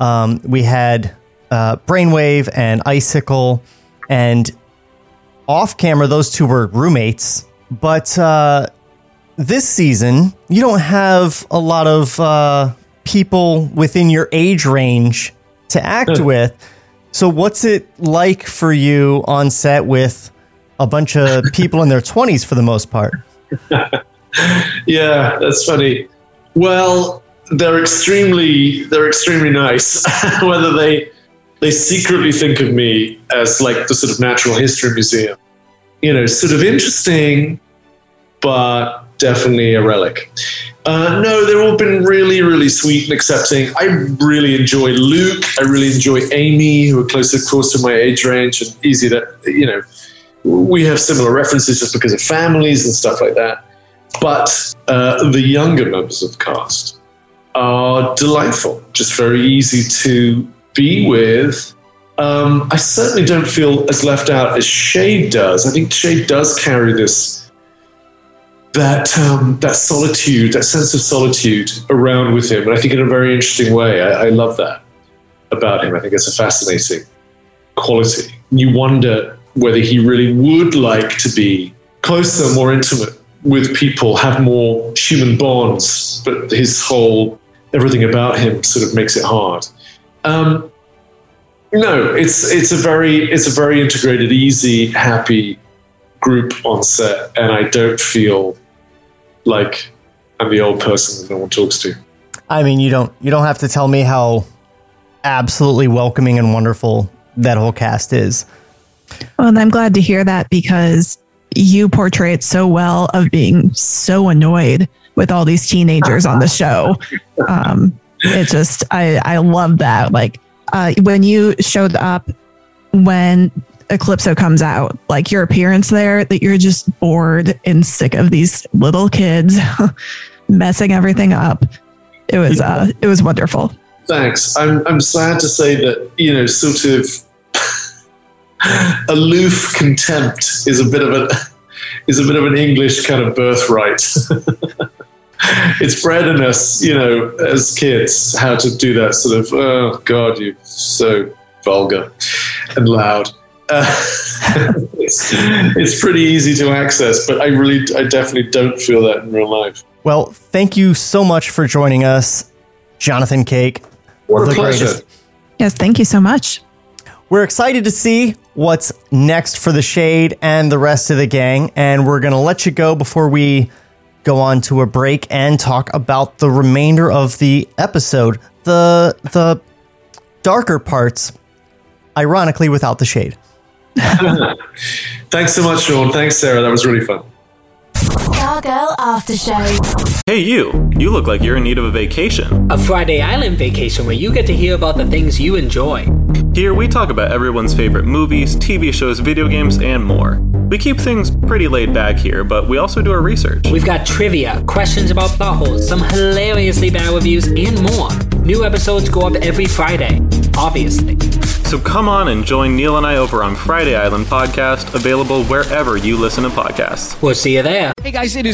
Um, we had uh, Brainwave and Icicle, and off camera, those two were roommates. But uh, this season, you don't have a lot of uh, people within your age range to act with. So, what's it like for you on set with a bunch of [LAUGHS] people in their 20s for the most part? [LAUGHS] yeah, that's funny. Well, they're extremely they're extremely nice. [LAUGHS] Whether they they secretly think of me as like the sort of natural history museum, you know, sort of interesting, but definitely a relic. Uh, no, they've all been really, really sweet and accepting. I really enjoy Luke. I really enjoy Amy, who are close, of course, to my age range and easy to, you know, we have similar references just because of families and stuff like that. But uh, the younger members of the cast are delightful, just very easy to be with. Um, I certainly don't feel as left out as Shade does. I think Shade does carry this that um, that solitude, that sense of solitude around with him, and I think in a very interesting way. I, I love that about him. I think it's a fascinating quality. You wonder whether he really would like to be closer, more intimate with people, have more human bonds, but his whole everything about him sort of makes it hard. Um, no, it's it's a very it's a very integrated, easy, happy group on set, and I don't feel like I'm the old person that no one talks to. I mean, you don't you don't have to tell me how absolutely welcoming and wonderful that whole cast is. Well, and I'm glad to hear that because you portray it so well of being so annoyed with all these teenagers on the [LAUGHS] show. Um, it just I I love that. Like uh, when you showed up when Eclipso comes out, like your appearance there, that you're just bored and sick of these little kids [LAUGHS] messing everything up. It was uh, it was wonderful. Thanks. I'm I'm sad to say that you know, sort of aloof contempt is a bit of a is a bit of an English kind of birthright. [LAUGHS] [LAUGHS] it's bred in us, you know, as kids, how to do that sort of. Oh God, you're so vulgar and loud. Uh, [LAUGHS] it's, it's pretty easy to access, but I really, I definitely don't feel that in real life. Well, thank you so much for joining us, Jonathan Cake. What a pleasure. Greatest. Yes, thank you so much. We're excited to see what's next for the Shade and the rest of the gang, and we're going to let you go before we go on to a break and talk about the remainder of the episode, the the darker parts, ironically without the Shade. [LAUGHS] Thanks so much, Sean. Thanks, Sarah. That was really fun. Stargirl After Show. Hey, you. You look like you're in need of a vacation. A Friday Island vacation where you get to hear about the things you enjoy. Here, we talk about everyone's favorite movies, TV shows, video games, and more. We keep things pretty laid back here, but we also do our research. We've got trivia, questions about plot holes, some hilariously bad reviews, and more. New episodes go up every Friday, obviously. So come on and join Neil and I over on Friday Island Podcast, available wherever you listen to podcasts. We'll see you there. Hey guys, it is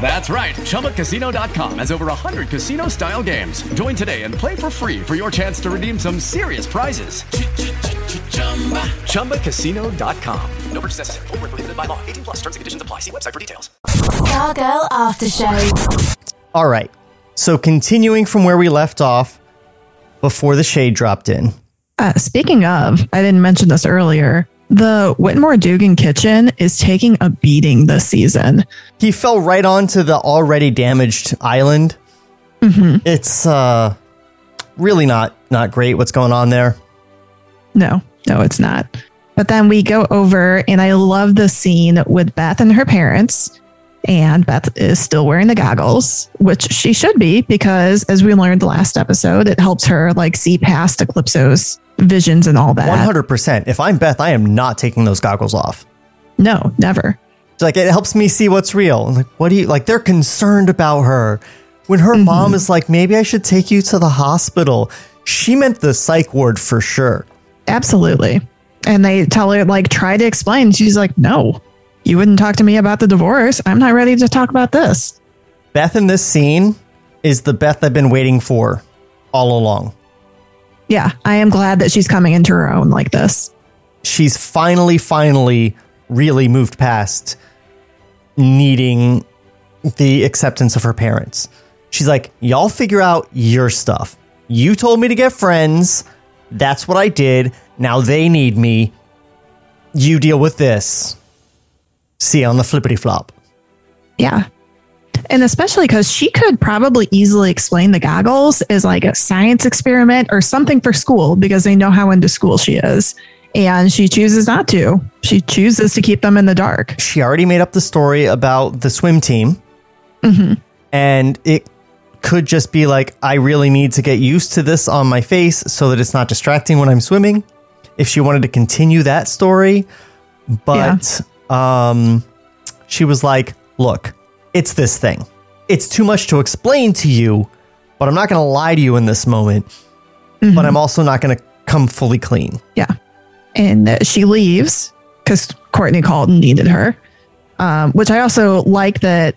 That's right. ChumbaCasino.com has over 100 casino style games. Join today and play for free for your chance to redeem some serious prizes. ChumbaCasino.com. No purchase necessary. Full prohibited by law. 18 plus terms and conditions apply. See website for details. Stargirl After Show. All right. So continuing from where we left off before the shade dropped in. Uh, speaking of, I didn't mention this earlier. The Whitmore Dugan kitchen is taking a beating this season. He fell right onto the already damaged island. Mm-hmm. It's uh really not not great what's going on there. No, no, it's not. But then we go over, and I love the scene with Beth and her parents. And Beth is still wearing the goggles, which she should be because, as we learned the last episode, it helps her like see past Eclipso's visions and all that. 100%. If I'm Beth, I am not taking those goggles off. No, never. It's like it helps me see what's real. Like, what do you like? They're concerned about her. When her mm-hmm. mom is like, maybe I should take you to the hospital, she meant the psych ward for sure. Absolutely. And they tell her, like, try to explain. She's like, no, you wouldn't talk to me about the divorce. I'm not ready to talk about this. Beth in this scene is the Beth I've been waiting for all along. Yeah, I am glad that she's coming into her own like this. She's finally, finally really moved past needing the acceptance of her parents. She's like, y'all figure out your stuff. You told me to get friends. That's what I did. Now they need me. You deal with this. See on the flippity flop. Yeah. And especially because she could probably easily explain the goggles as like a science experiment or something for school because they know how into school she is. And she chooses not to. She chooses to keep them in the dark. She already made up the story about the swim team. Mm-hmm. And it could just be like, I really need to get used to this on my face so that it's not distracting when I'm swimming. If she wanted to continue that story, but yeah. Um, she was like, look, it's this thing. It's too much to explain to you, but I'm not going to lie to you in this moment. Mm-hmm. But I'm also not going to come fully clean. Yeah. And she leaves because Courtney called and needed her, um, which I also like that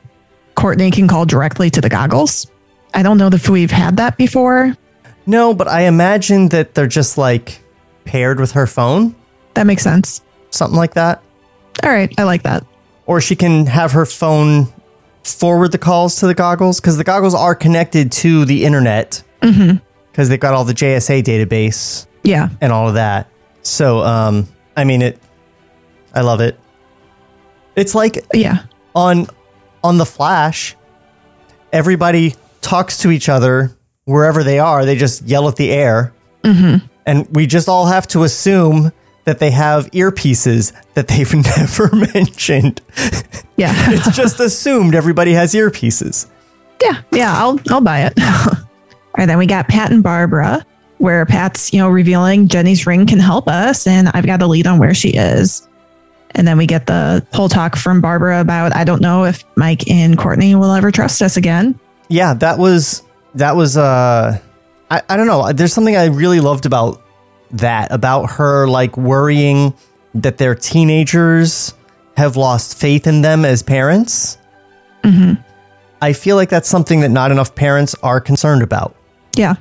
Courtney can call directly to the goggles. I don't know if we've had that before. No, but I imagine that they're just like paired with her phone. That makes sense. Something like that. All right, I like that. Or she can have her phone forward the calls to the goggles because the goggles are connected to the internet because mm-hmm. they've got all the JSA database. Yeah. And all of that. So, um, I mean, it, I love it. It's like, yeah, on, on the flash, everybody talks to each other wherever they are. They just yell at the air. Mm-hmm. And we just all have to assume that they have earpieces that they've [LAUGHS] never [LAUGHS] mentioned. Yeah. [LAUGHS] it's just assumed everybody has earpieces. Yeah. Yeah. I'll, I'll buy it. all right. Then we got Pat and Barbara, where Pat's, you know, revealing Jenny's ring can help us. And I've got a lead on where she is. And then we get the whole talk from Barbara about, I don't know if Mike and Courtney will ever trust us again. Yeah. That was, that was, uh, I, I don't know. There's something I really loved about that about her like worrying that their teenagers have lost faith in them as parents. Mm-hmm. I feel like that's something that not enough parents are concerned about. Yeah.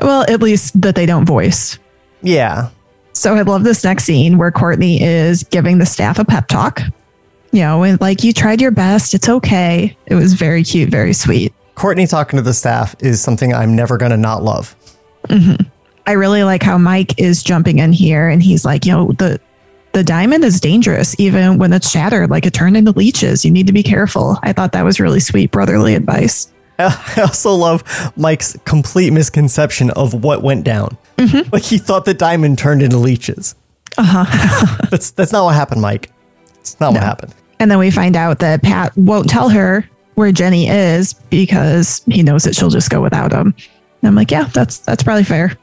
Well, at least that they don't voice. Yeah. So I love this next scene where Courtney is giving the staff a pep talk. You know, and like you tried your best. It's okay. It was very cute, very sweet. Courtney talking to the staff is something I'm never going to not love. Mm-hmm. I really like how Mike is jumping in here and he's like, you know, the the diamond is dangerous even when it's shattered, like it turned into leeches. You need to be careful. I thought that was really sweet brotherly advice. I also love Mike's complete misconception of what went down. Mm-hmm. Like he thought the diamond turned into leeches. Uh-huh. [LAUGHS] that's that's not what happened, Mike. It's not no. what happened. And then we find out that Pat won't tell her where Jenny is because he knows that she'll just go without him. And I'm like, yeah, that's that's probably fair.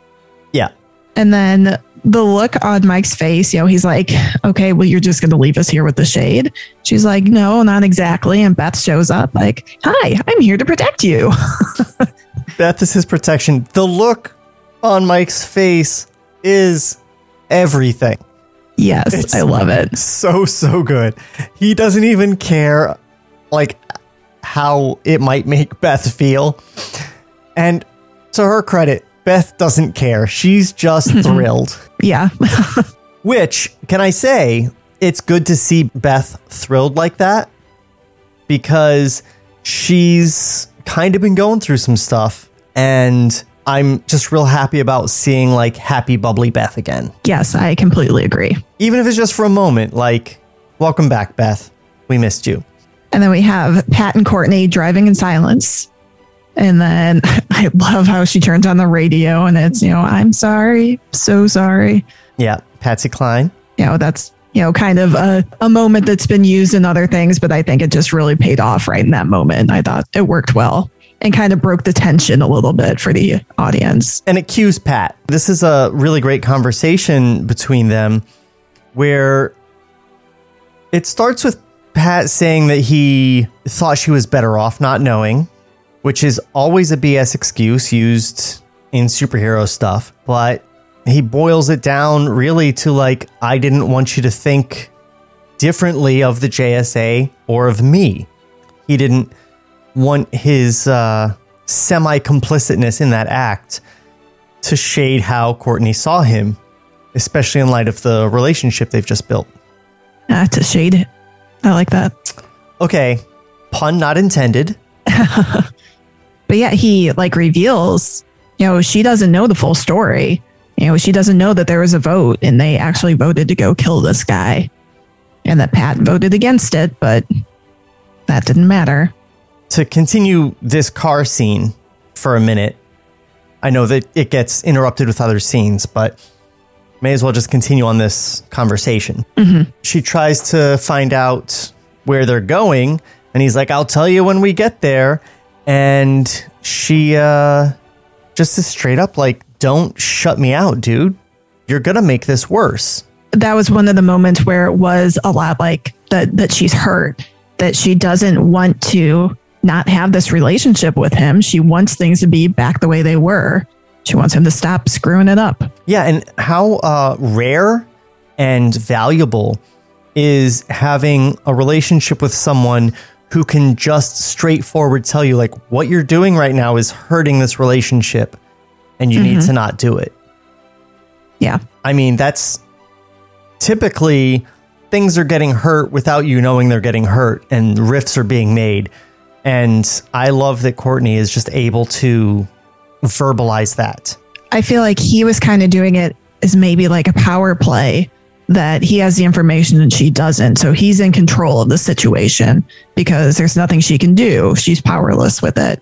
And then the look on Mike's face, you know, he's like, okay, well, you're just going to leave us here with the shade. She's like, no, not exactly. And Beth shows up, like, hi, I'm here to protect you. [LAUGHS] Beth is his protection. The look on Mike's face is everything. Yes, It's I love it. So, so good. He doesn't even care, like, how it might make Beth feel. And to her credit, Beth doesn't care. She's just [LAUGHS] thrilled. Yeah. [LAUGHS] Which, can I say, it's good to see Beth thrilled like that because she's kind of been going through some stuff. And I'm just real happy about seeing like happy, bubbly Beth again. yes, I completely agree. Even if it's just for a moment, like, welcome back, Beth. We missed you. And then we have Pat and Courtney driving in silence. And then [LAUGHS] I love how she turns on the radio and it's, you know, I'm sorry, so sorry. Yeah, Patsy Cline. You know, that's, you know, kind of a, a moment that's been used in other things, but I think it just really paid off right in that moment. I thought it worked well and kind of broke the tension a little bit for the audience. And it cues Pat. This is a really great conversation between them where it starts with Pat saying that he thought she was better off not knowing, which is always a BS excuse used in superhero stuff. But he boils it down really to like, I didn't want you to think differently of the JSA or of me. He didn't want his uh, semi complicitness in that act to shade how Courtney saw him, especially in light of the relationship they've just built. Ah, to shade it. I like that. Okay, pun not intended. [LAUGHS] But yeah, he like reveals, you know, she doesn't know the full story. You know, she doesn't know that there was a vote and they actually voted to go kill this guy. And that Pat voted against it, but that didn't matter. To continue this car scene for a minute, I know that it gets interrupted with other scenes, but may as well just continue on this conversation. Mm-hmm. She tries to find out where they're going, and he's like, I'll tell you when we get there. And she uh, just is straight up like, Don't shut me out, dude. You're going to make this worse. That was one of the moments where it was a lot like that that she's hurt, that she doesn't want to not have this relationship with him. She wants things to be back the way they were. She wants him to stop screwing it up. Yeah, and how uh, rare and valuable is having a relationship with someone who can just straightforward tell you, like, what you're doing right now is hurting this relationship and you need Mhm. to not do it. Yeah. I mean, that's typically things are getting hurt without you knowing they're getting hurt and rifts are being made. And I love that Courtney is just able to verbalize that. I feel like he was kind of doing it as maybe like a power play that he has the information and she doesn't. So he's in control of the situation because there's nothing she can do. She's powerless with it.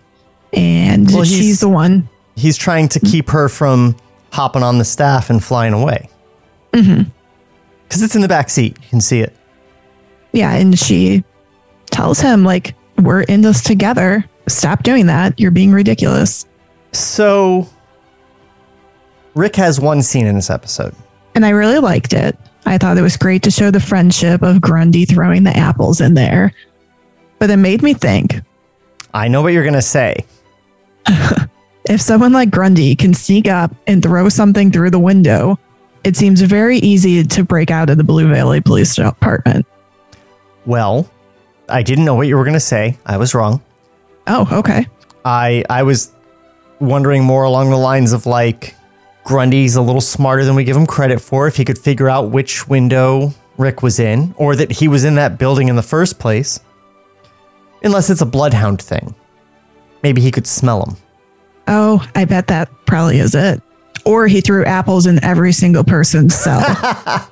And Well, she's the one. He's trying to keep her from hopping on the staff and flying away. Mm-hmm. Because it's in the back seat. You can see it. Yeah. And she tells him, like, we're in this together. Stop doing that. You're being ridiculous. So, Rick has one scene in this episode. And I really liked it. I thought it was great to show the friendship of Grundy throwing the apples in there. But it made me think I know what you're going to say. [LAUGHS] if someone like Grundy can sneak up and throw something through the window, it seems very easy to break out of the Blue Valley Police Department. Well, I didn't know what you were going to say. I was wrong. Oh, okay. I I was wondering more along the lines of like Grundy's a little smarter than we give him credit for if he could figure out which window Rick was in or that he was in that building in the first place. Unless it's a bloodhound thing. Maybe he could smell them. Oh, I bet that probably is it. Or he threw apples in every single person's cell. [LAUGHS]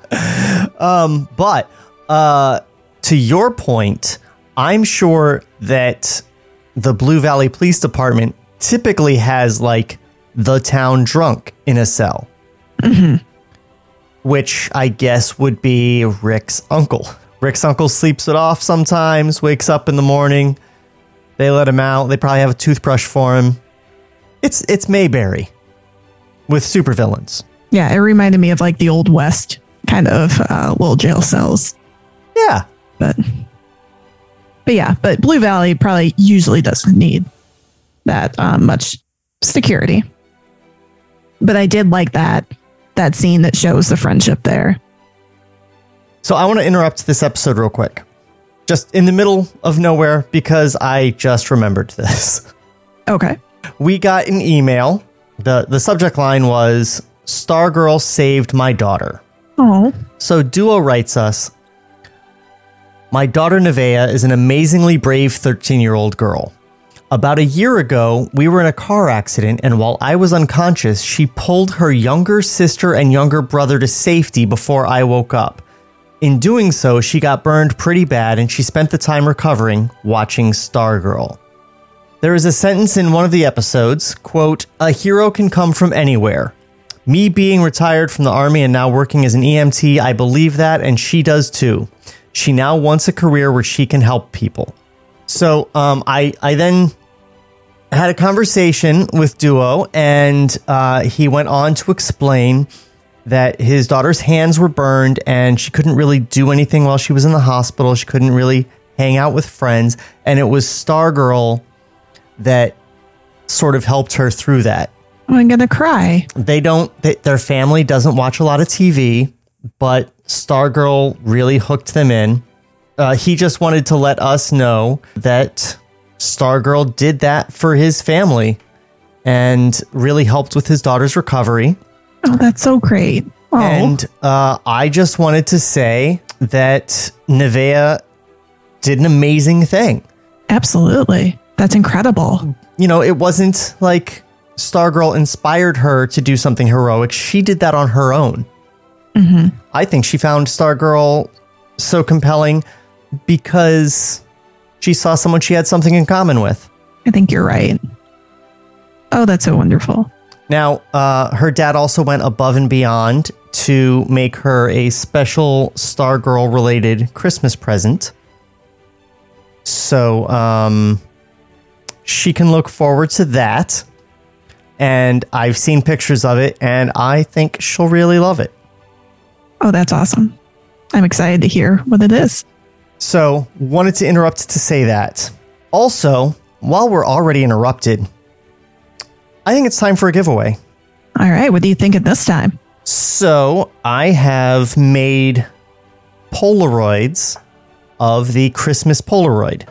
Um, but uh, to your point, I'm sure that the Blue Valley Police Department typically has like the town drunk in a cell, which I guess would be Rick's uncle. Rick's uncle sleeps it off sometimes, wakes up in the morning. They let him out. They probably have a toothbrush for him. It's it's Mayberry with supervillains. Yeah, it reminded me of like the old west kind of uh, little jail cells. Yeah. But but yeah, but Blue Valley probably usually doesn't need that um, much security. But I did like that that scene that shows the friendship there. So I want to interrupt this episode real quick. Just in the middle of nowhere because I just remembered this. [LAUGHS] Okay. We got an email. The the subject line was Stargirl saved my daughter. Oh. So Duo writes us My daughter Nevea is an amazingly brave 13 year old girl. About a year ago, we were in a car accident, and while I was unconscious, she pulled her younger sister and younger brother to safety before I woke up. In doing so, she got burned pretty bad, and she spent the time recovering watching Stargirl. There is a sentence in one of the episodes, quote, "A hero can come from anywhere. Me being retired from the army and now working as an EMT, I believe that and she does too. She now wants a career where she can help people." So, um, I I then had a conversation with Duo, and uh, he went on to explain that his daughter's hands were burned and she couldn't really do anything while she was in the hospital. She couldn't really hang out with friends, and it was Stargirl that sort of helped her through that. I'm gonna cry. They don't. They, their family doesn't watch a lot of TV, but Stargirl really hooked them in. Uh, he just wanted to let us know that Stargirl did that for his family and really helped with his daughter's recovery. Oh, that's so great. Oh, And uh, I just wanted to say that Nevea did an amazing thing. absolutely. That's incredible. You know, it wasn't like Stargirl inspired her to do something heroic. She did that on her own. hmm I think she found Stargirl so compelling because she saw someone she had something in common with. I think you're right. Oh, that's so wonderful. Now, uh, her dad also went above and beyond to make her a special Stargirl related Christmas present. So, um, she can look forward to that. And I've seen pictures of it, and I think she'll really love it. Oh, that's awesome. I'm excited to hear what it is. So, wanted to interrupt to say that. Also, while we're already interrupted, I think it's time for a giveaway. All right, what do you think at this time? So, I have made Polaroids of the Christmas Polaroid.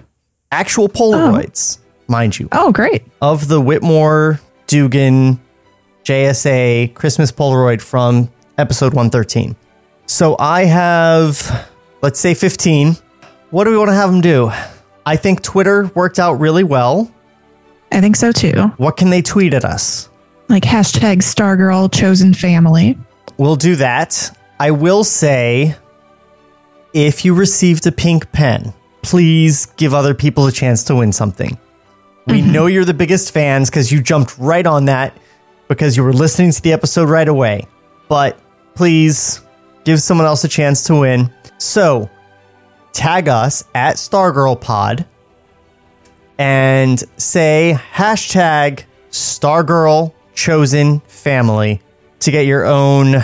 Actual Polaroids, oh. mind you, Oh, great. of the Whitmore Dugan JSA Christmas Polaroid from episode 113. So, I have, let's say 15. What do we want to have them do? I think Twitter worked out really well. I think so too. What can they tweet at us? Like hashtag Stargirl chosen family. We'll do that. I will say if you received a pink pen, please give other people a chance to win something. We mm-hmm. know you're the biggest fans because you jumped right on that because you were listening to the episode right away. But please give someone else a chance to win. So tag us at Stargirl Pod and say hashtag Stargirl Chosen Family to get your own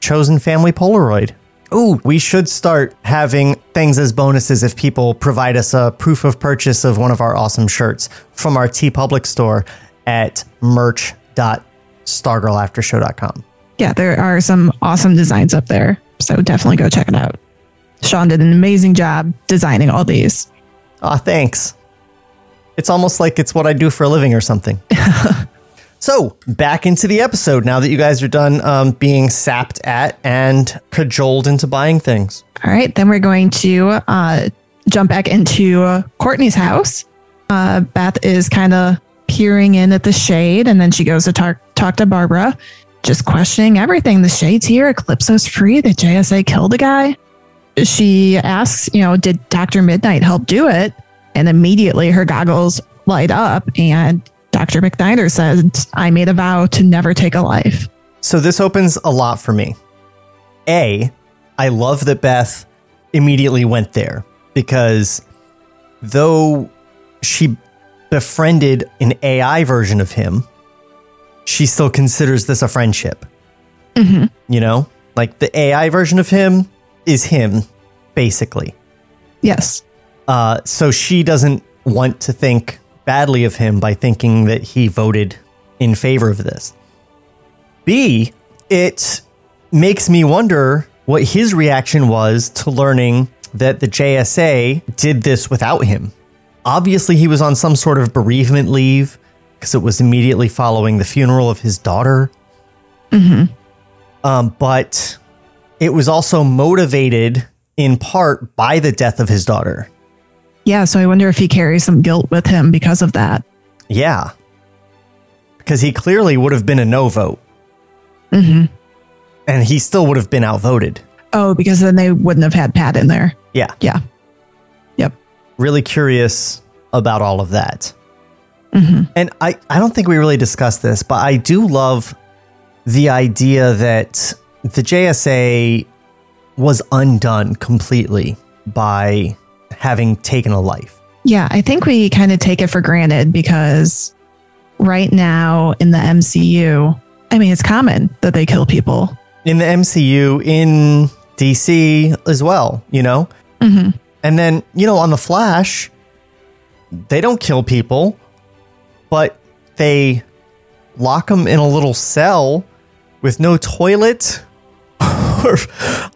chosen family Polaroid. Ooh, we should start having things as bonuses if people provide us a proof of purchase of one of our awesome shirts from our TeePublic store at merch.stargirlaftershow.com. Yeah, there are some awesome designs up there. So definitely go check it out. Sean did an amazing job designing all these. Aw, thanks. It's almost like it's what I do for a living or something. [LAUGHS] so, back into the episode now that you guys are done um, being sapped at and cajoled into buying things. All right, then we're going to uh, jump back into uh, Courtney's house. Uh, Beth is kind of peering in at the shade, and then she goes to talk talk to Barbara, just questioning everything. The shade's here. Eclipso's free. The JSA killed a guy. She asks, you know, did Doctor Midnight help do it? And immediately her goggles light up, and Doctor McNider says, "I made a vow to never take a life." So, this opens a lot for me. A, I love that Beth immediately went there because though she befriended an AI version of him, she still considers this a friendship. Mm-hmm. You know, like the AI version of him is him, basically. Yes. Uh, so she doesn't want to think badly of him by thinking that he voted in favor of this. B, it makes me wonder what his reaction was to learning that the JSA did this without him. Obviously, he was on some sort of bereavement leave because it was immediately following the funeral of his daughter. Hmm. Um, but it was also motivated in part by the death of his daughter. Yeah. So I wonder if he carries some guilt with him because of that. Yeah. Because he clearly would have been a no vote. Mm-hmm. And he still would have been outvoted. Oh, because then they wouldn't have had Pat in there. Yeah. Yeah. Yep. Really curious about all of that. Mm-hmm. And I, I don't think we really discussed this, but I do love the idea that the JSA was undone completely by having taken a life. Yeah, I think we kind of take it for granted because right now in the MCU, I mean, it's common that they kill people. In the MCU, in DC as well, you know? Mm-hmm. And then, you know, on The Flash, they don't kill people, but they lock them in a little cell with no toilet.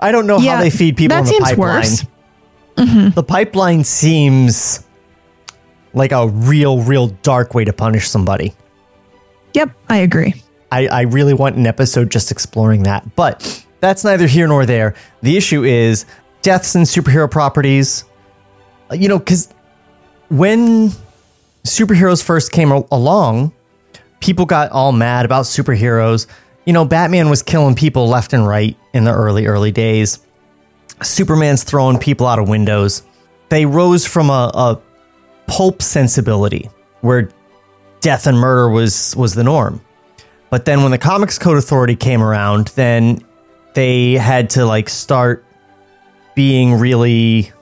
I don't know Yeah, how they feed people in the seems pipeline. worse. Mm-hmm. The pipeline seems like a real, real dark way to punish somebody. Yep, I agree. I, I really want an episode just exploring that. But that's neither here nor there. The issue is deaths in superhero properties. Uh, You know, because when superheroes first came al- along, people got all mad about superheroes. You know, Batman was killing people left and right in the early, early days. Superman's throwing people out of windows. They rose from a, a pulp sensibility where death and murder was was the norm. But then when the Comics Code Authority came around, then they had to like start being really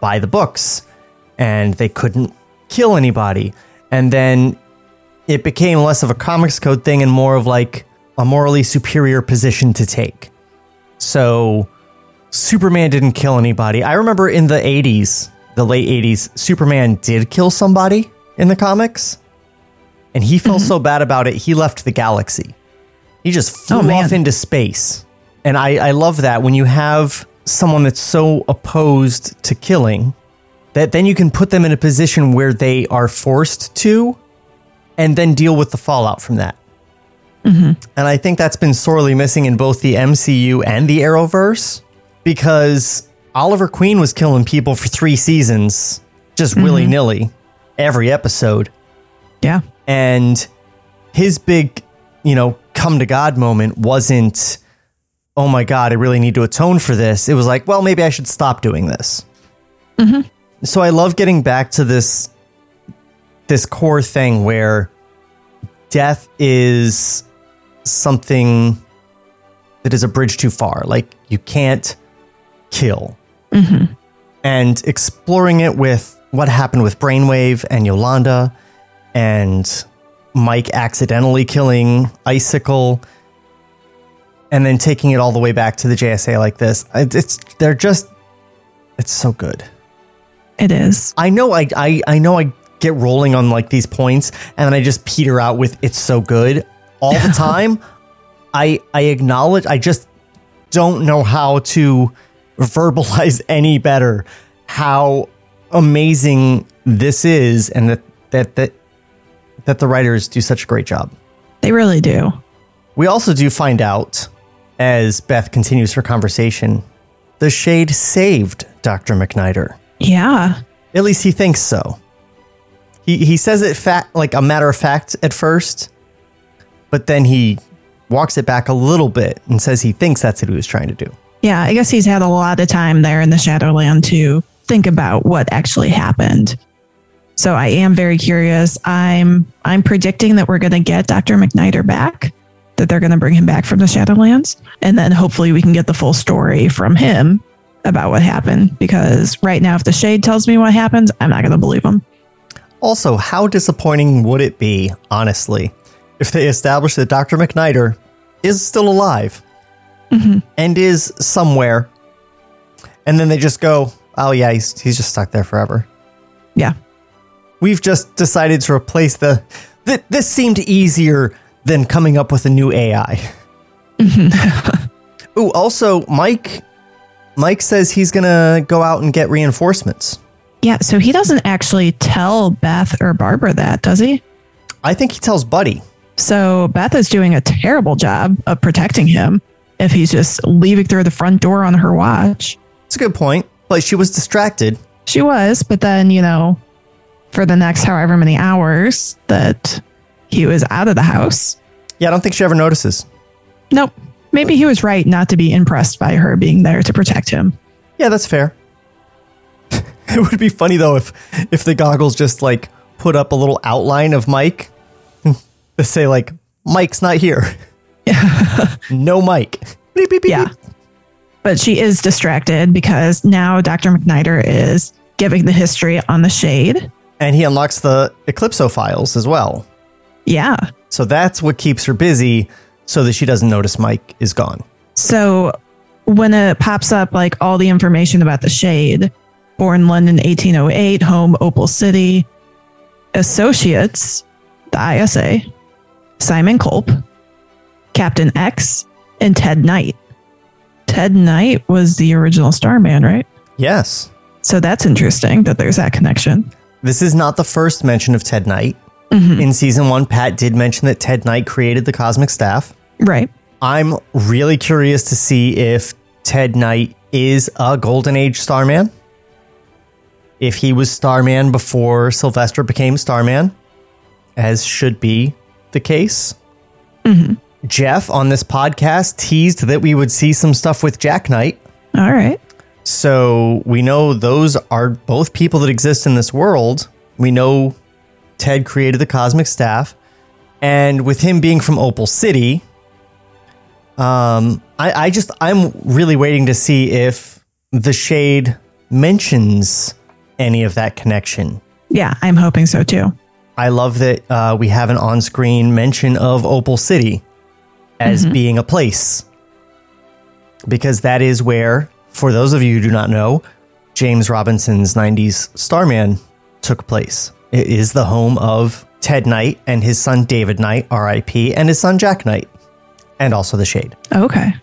by the books and they couldn't kill anybody. And then it became less of a comics code thing and more of like a morally superior position to take. So Superman didn't kill anybody. I remember in the 80s, the late 80s, Superman did kill somebody in the comics. And he felt mm-hmm. so bad about it, he left the galaxy. He just flew Oh, off into space. And I, I love that when you have someone that's so opposed to killing that then you can put them in a position where they are forced to and then deal with the fallout from that. Mm-hmm. And I think that's been sorely missing in both the MCU and the Arrowverse because Oliver Queen was killing people for three seasons just mm-hmm. willy nilly every episode. Yeah. And his big, you know, come to God moment wasn't, oh my God, I really need to atone for this. It was like, well, maybe I should stop doing this. Mm-hmm. So I love getting back to this this core thing where death is something that is a bridge too far. Like you can't kill. Mm-hmm. And exploring it with what happened with Brainwave and Yolanda and Mike accidentally killing Icicle and then taking it all the way back to the JSA like this. It's, it's they're just it's so good. It is. I know I, I I know I get rolling on like these points and then I just peter out with it's so good all the [LAUGHS] time. I I acknowledge I just don't know how to verbalize [LAUGHS] any better how amazing this is and that that that that the writers do such a great job. They really do. We also do find out as Beth continues her conversation, the shade saved Dr. McNider. Yeah. At least he thinks so. He he says it fact like a matter of fact at first, but then he walks it back a little bit and says he thinks that's what he was trying to do. Yeah. I guess he's had a lot of time there in the Shadowland to think about what actually happened. So I am very curious. I'm I'm predicting that we're going to get Dr. McNider back, that they're going to bring him back from the Shadowlands, and then hopefully we can get the full story from him about what happened because right now if the shade tells me what happens, I'm not going to believe him. Also, how disappointing would it be, honestly, if they establish that Dr. McNider is still alive mm-hmm. and is somewhere. And then they just go, oh, yeah, he's, he's just stuck there forever. Yeah. We've just decided to replace the. Th- this seemed easier than coming up with a new AI. Mm-hmm. [LAUGHS] Ooh, also, Mike. Mike says he's gonna go out and get reinforcements. Yeah. So he doesn't actually tell Beth or Barbara that, does he? I think he tells Buddy. So Beth is doing a terrible job of protecting him if he's just leaving through the front door on her watch. It's a good point, but she was distracted. She was, but then, you know, for the next however many hours that he was out of the house. Yeah, I don't think she ever notices. Nope. Maybe he was right not to be impressed by her being there to protect him. Yeah, that's fair. [LAUGHS] it would be funny though if if the goggles just like put up a little outline of Mike to say like Mike's not here. [LAUGHS] no Mike. Beep, beep, beep, Yeah. beep. But she is distracted because now Dr. McNider is giving the history on the shade. And he unlocks the Eclipso files as well. Yeah. So that's what keeps her busy so that she doesn't notice Mike is gone. So when it pops up like all the information about the shade, born London 1808, home Opal City, associates, the ISA, Simon Culp, Captain X, and Ted Knight. Ted Knight was the original Starman, right? Yes. So that's interesting that there's that connection. This is not the first mention of Ted Knight. Mm-hmm. In season one, Pat did mention that Ted Knight created the cosmic staff. Right. I'm really curious to see if Ted Knight is a Golden Age Starman. If he was Starman before Sylvester became Starman, as should be the case. Geoff on this podcast teased that we would see some stuff with Jack Knight. All right. So we know those are both people that exist in this world. We know Ted created the cosmic staff. And with him being from Opal City, um, I, I just I'm really waiting to see if the shade mentions any of that connection. Yeah, I'm hoping so too. I love that uh, we have an on-screen mention of Opal City as being a place, because that is where, for those of you who do not know, James Robinson's '90s Starman took place. It is the home of Ted Knight and his son David Knight, R.I.P., and his son Jack Knight, and also the Shade. Okay.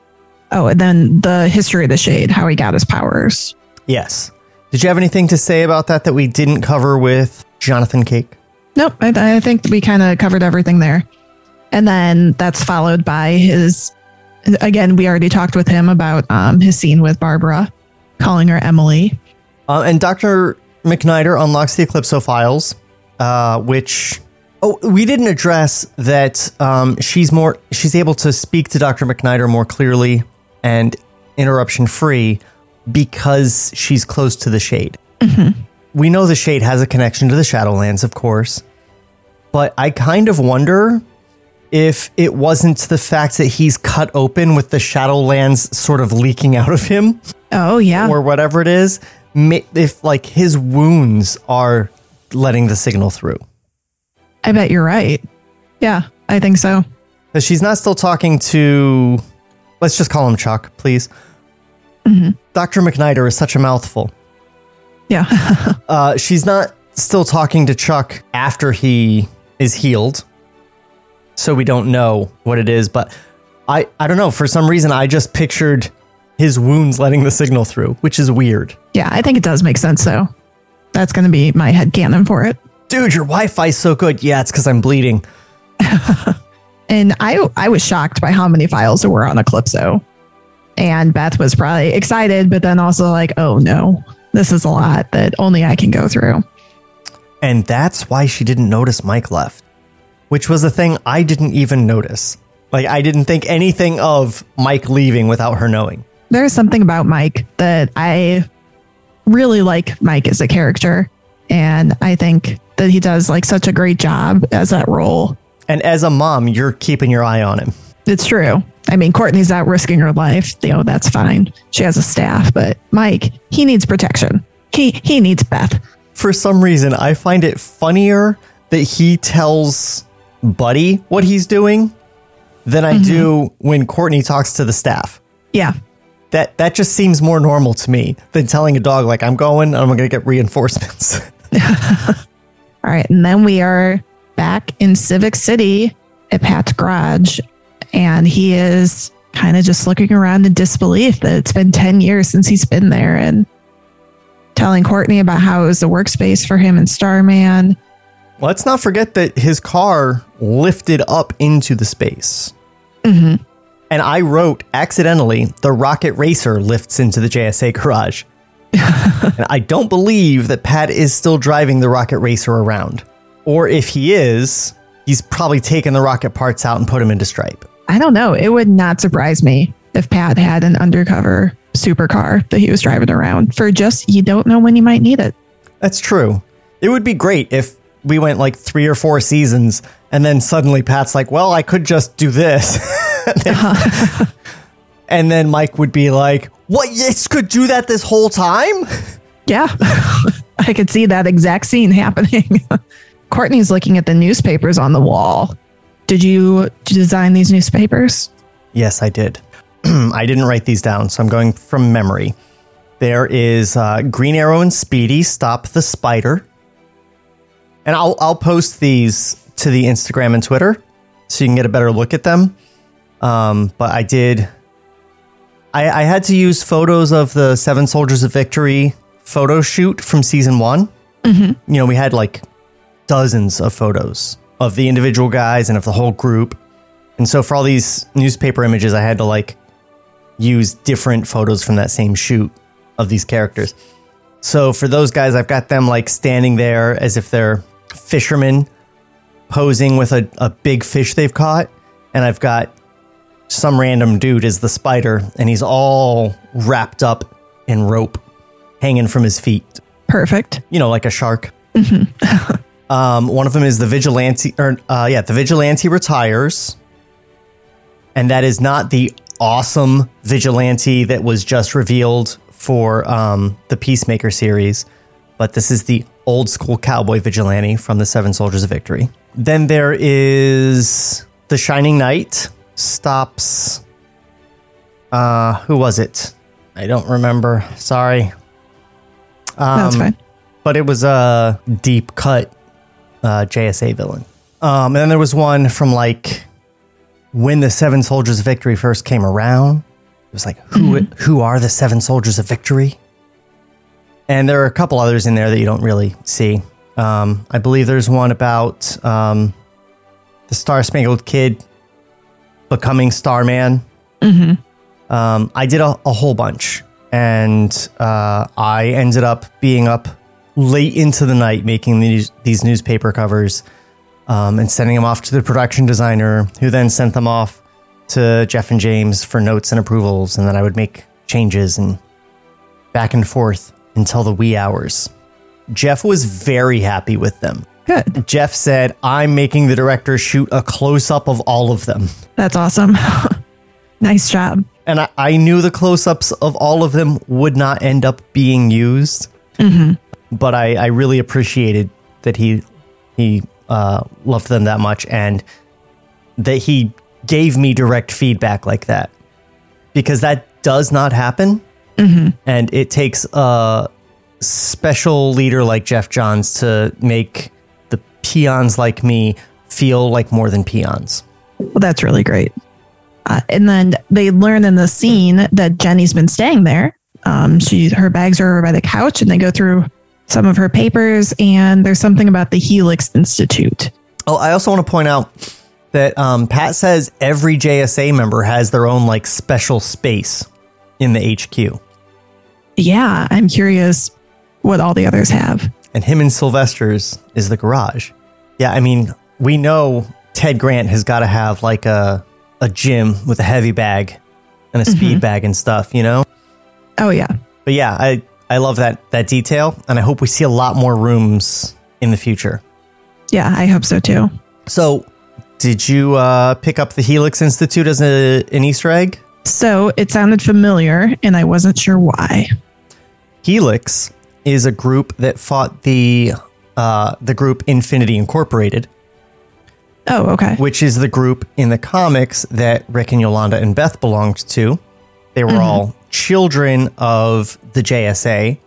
Oh, and then the history of the shade, how he got his powers. Yes. Did you have anything to say about that that we didn't cover with Jonathan Cake? Nope, I, I think we kind of covered everything there. And then that's followed by his. Again, we already talked with him about um, his scene with Barbara, calling her Emily. Uh, and Dr. McNider unlocks the Eclipso files, uh, which oh, we didn't address that um, she's more she's able to speak to Dr. McNider more clearly and interruption free because she's close to the shade. We know the shade has a connection to the Shadowlands, of course, but I kind of wonder if it wasn't the fact that he's cut open with the Shadowlands sort of leaking out of him Oh, yeah. or whatever it is, if like his wounds are letting the signal through. I bet you're right. Yeah, I think so. Because she's not still talking to, let's just call him Chuck, please. Mm-hmm. Dr. McNider is such a mouthful. Yeah. [LAUGHS] Uh, she's not still talking to Chuck after he is healed. So we don't know what it is, but I, I don't know. For some reason, I just pictured his wounds letting the signal through, which is weird. yeah, I think it does make sense, though. That's going to be my head canon for it. Dude, your Wi Fi's so good. Yeah, it's because I'm bleeding. [LAUGHS] And I I was shocked by how many files there were on Eclipso. And Beth was probably excited, but then also like, oh no, this is a lot that only I can go through. And that's why she didn't notice Mike left, which was a thing I didn't even notice. Like, I didn't think anything of Mike leaving without her knowing. There's something about Mike that I really like Mike as a character. And I think that he does like such a great job as that role. And as a mom, you're keeping your eye on him. It's true. I mean, Courtney's not risking her life. You know, that's fine. She has a staff, but Mike, he needs protection. He he needs Beth. For some reason, I find it funnier that he tells Buddy what he's doing than I mm-hmm. do when Courtney talks to the staff. Yeah. That that just seems more normal to me than telling a dog like I'm going, I'm going to get reinforcements. [LAUGHS] [LAUGHS] All right. And then we are back in Civic City at Pat's garage. And he is kind of just looking around in disbelief that it's been 10 years since he's been there and telling Courtney about how it was a workspace for him and Starman. Let's not forget that his car lifted up into the space. Mm-hmm. And I wrote accidentally, the Rocket Racer lifts into the JSA garage. [LAUGHS] and I don't believe that Pat is still driving the Rocket Racer around. Or if he is, he's probably taken the rocket parts out and put them into Stripe. I don't know. It would not surprise me if Pat had an undercover supercar that he was driving around for just you don't know when you might need it. That's true. It would be great if we went like three or four seasons and then suddenly Pat's like, well, I could just do this. [LAUGHS] and, then, uh-huh. and then Mike would be like, what? Yes, could do that this whole time? Yeah. [LAUGHS] I could see that exact scene happening. [LAUGHS] Courtney's looking at the newspapers on the wall. Did you design these newspapers? Yes, I did. [CLEARS THROAT] I didn't write these down, so I'm going from memory. There is uh, Green Arrow and Speedy stop the spider, and I'll I'll post these to the Instagram and Twitter so you can get a better look at them. Um, but I did. I, I had to use photos of the Seven Soldiers of Victory photo shoot from season one. Mm-hmm. You know, we had like dozens of photos of the individual guys and of the whole group. And so for all these newspaper images, I had to like use different photos from that same shoot of these characters. So for those guys, I've got them like standing there as if they're fishermen posing with a, a big fish they've caught. And I've got some random dude as the spider, and he's all wrapped up in rope hanging from his feet. Perfect. You know, like a shark. Mm-hmm. [LAUGHS] Um, one of them is the vigilante, or uh, yeah, the vigilante retires, and that is not the awesome vigilante that was just revealed for um, the Peacemaker series, but this is the old school cowboy vigilante from the Seven Soldiers of Victory. Then there is the Shining Knight stops. Uh, who was it? I don't remember. Sorry. Um, That's fine. But it was a deep cut uh, JSA villain. Um, and then there was one from like when the Seven Soldiers of Victory first came around. It was like who who are the Seven Soldiers of Victory? And there are a couple others in there that you don't really see. Um, I believe there's one about um, the Star Spangled Kid becoming Starman. Mm-hmm. Um, I did a, a whole bunch, and uh, I ended up being up late into the night making these these newspaper covers um, and sending them off to the production designer, who then sent them off to Geoff and James for notes and approvals, and then I would make changes and back and forth until the wee hours. Geoff was very happy with them. Good. Geoff said, "I'm making the director shoot a close up of all of them." That's awesome. [LAUGHS] nice job. And I, I knew the close ups of all of them would not end up being used, Mm-hmm. But I, I really appreciated that he he uh, loved them that much and that he gave me direct feedback like that because that does not happen, Mm-hmm. and it takes a special leader like Geoff Johns to make the peons like me feel like more than peons. Well, that's really great. Uh, and then they learn in the scene that Jenny's been staying there. Um, she her bags are over by the couch, and they go through some of her papers. And there's something about the Helix Institute. Oh, I also want to point out that um, Pat says every JSA member has their own like special space in the HQ, Yeah, I'm curious what all the others have. and him and Sylvester's is the garage. Yeah, I mean, we know Ted Grant has got to have like a a gym with a heavy bag and a speed bag and stuff, you know. Oh yeah, But yeah, I I love that that detail, and I hope we see a lot more rooms in the future. yeah, I hope so too. So, did you uh, pick up the Helix Institute as a, an Easter egg? So it sounded familiar, and I wasn't sure why. Helix is a group that fought the uh, the group Infinity Incorporated, Oh, okay. which is the group in the comics that Rick and Yolanda and Beth belonged to. They were all children of the JSA,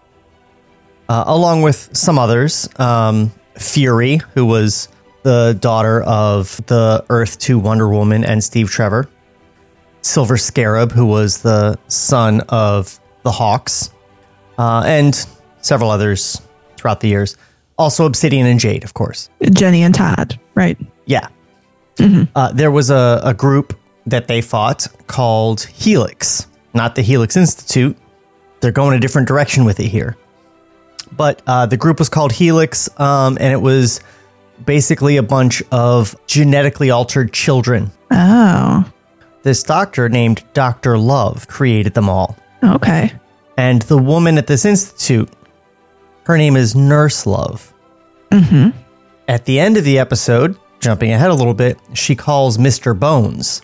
uh, along with some others. Um, Fury, who was the daughter of the Earth 2 Wonder Woman and Steve Trevor. Silver Scarab, who was the son of the Hawks, uh, and several others throughout the years. Also, Obsidian and Jade, of course. Jenny and Todd, right? Yeah. Uh, there was a, a group that they fought called Helix, not the Helix Institute. They're going a different direction with it here. But uh, the group was called Helix, um, and it was basically a bunch of genetically altered children. Oh, This doctor named Dr. Love created them all. okay. And the woman at this institute, her name is Nurse Love. Mm-hmm. At the end of the episode, jumping ahead a little bit, she calls Mr. Bones,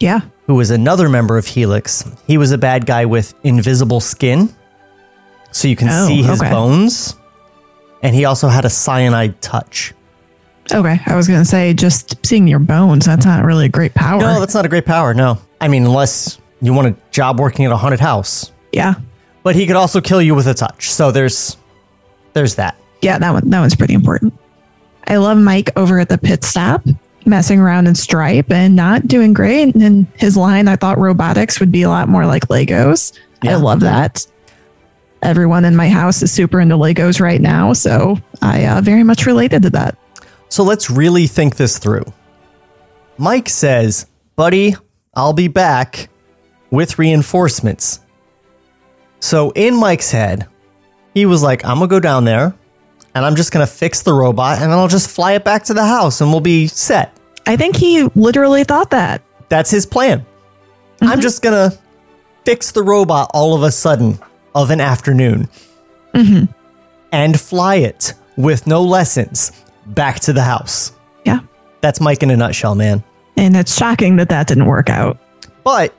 Yeah. Who was another member of Helix. He was a bad guy with invisible skin, so you can Oh, see his okay. bones. And he also had a cyanide touch. Okay. I was going to say, just seeing your bones, that's not really a great power. No, that's not a great power, no. I mean, unless you want a job working at a haunted house. yeah. But he could also kill you with a touch. So there's there's that. Yeah, that one that one's pretty important. I love Mike over at the pit stop, messing around in Stripe and not doing great. And his line, I thought robotics would be a lot more like Legos. I love that. Everyone in my house is super into Legos right now, so I uh, very much related to that. So let's really think this through. Mike says, Buddy, I'll be back with reinforcements. So in Mike's head, he was like, I'm going to go down there and I'm just going to fix the robot and then I'll just fly it back to the house and we'll be set. I think he literally thought that. That's his plan. I'm just going to fix the robot all of a sudden of an afternoon and fly it with no lessons back to the house. Yeah. That's Mike in a nutshell, man. And it's shocking that that didn't work out. But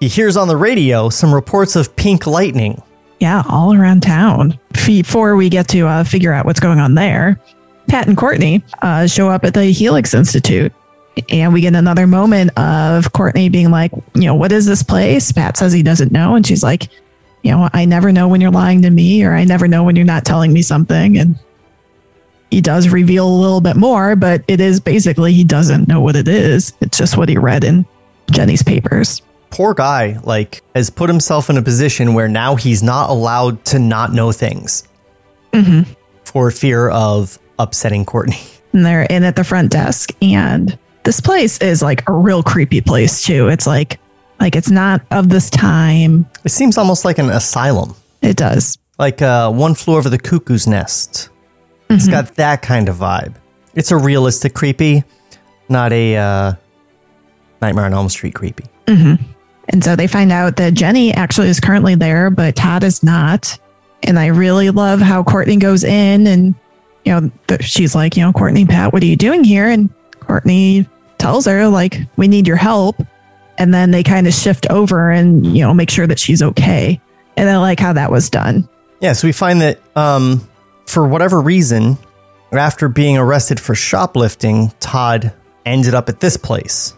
he hears on the radio some reports of pink lightning. Yeah, all around town. Before we get to uh, figure out what's going on there, Pat and Courtney uh, show up at the Helix Institute. And we get another moment of Courtney being like, you know, what is this place? Pat says he doesn't know. And she's like, you know, I never know when you're lying to me, or I never know when you're not telling me something. And he does reveal a little bit more, but it is basically he doesn't know what it is. It's just what he read in Jenny's papers. Poor guy, like, has put himself in a position where now he's not allowed to not know things Mm-hmm. for fear of upsetting Courtney. and they're in at the front desk and this place is like a real creepy place too it's like like it's not of this time It seems almost like an asylum, it does like uh, One Flew Over the Cuckoo's Nest. It's Mhm. got that kind of vibe. It's a realistic creepy, not a uh, Nightmare on Elm Street creepy. hmm and so they find out that jenny actually is currently there but todd is not and i really love how courtney goes in and you know th- she's like you know courtney pat what are you doing here and courtney tells her like we need your help and then they kind of shift over and you know make sure that she's okay and i like how that was done Yeah, so we find that um, for whatever reason, after being arrested for shoplifting, Todd ended up at this place.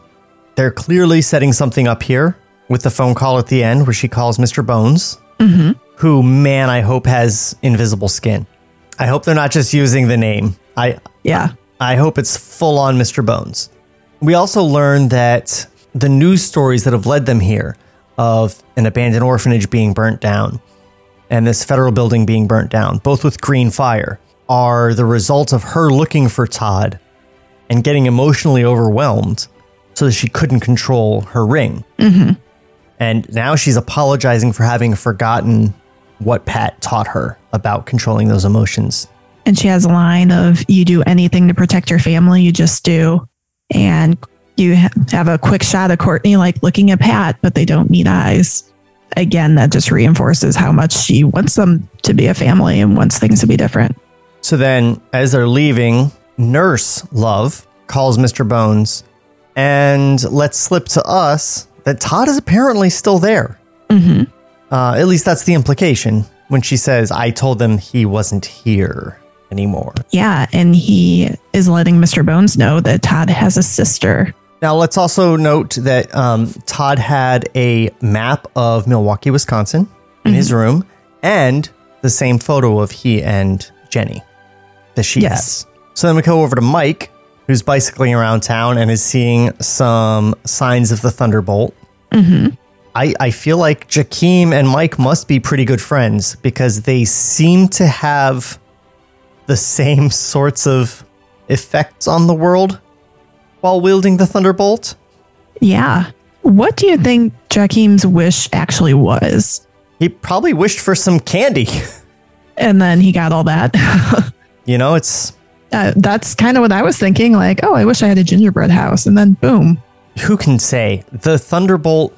They're clearly setting something up here with the phone call at the end where she calls Mr. Bones, mm-hmm. who, man, I hope has invisible skin. I hope they're not just using the name. I yeah. I hope it's full on Mr. Bones. We also learn that the news stories that have led them here of an abandoned orphanage being burnt down and this federal building being burnt down, both with green fire, are the result of her looking for Todd and getting emotionally overwhelmed so that she couldn't control her ring. Mm-hmm. And now she's apologizing for having forgotten what Pat taught her about controlling those emotions. And she has a line of, you do anything to protect your family, you just do. And you have a quick shot of Courtney like looking at Pat, but they don't meet eyes. Again, that just reinforces how much she wants them to be a family and wants things to be different. So then, as they're leaving, Nurse Love calls Mr. Bones and lets slip to us that Todd is apparently still there. Mm-hmm. Uh, at least that's the implication when she says, I told them he wasn't here. Anymore. Yeah, and he is letting Mr. Bones know that Todd has a sister. Now, let's also note that um, Todd had a map of Milwaukee, Wisconsin in his room and the same photo of he and Jenny that she Yes. has. So then we go over to Mike, who's bicycling around town and is seeing some signs of the Thunderbolt. Mm-hmm. I, I feel like Jakeem and Mike must be pretty good friends because they seem to have the same sorts of effects on the world while wielding the Thunderbolt. Yeah. What do you think Jakeem's wish actually was? He probably wished for some candy. [LAUGHS] And then he got all that. [LAUGHS] You know, it's uh, that's kind of what I was thinking. Like, oh, I wish I had a gingerbread house. And then boom. who can say the Thunderbolt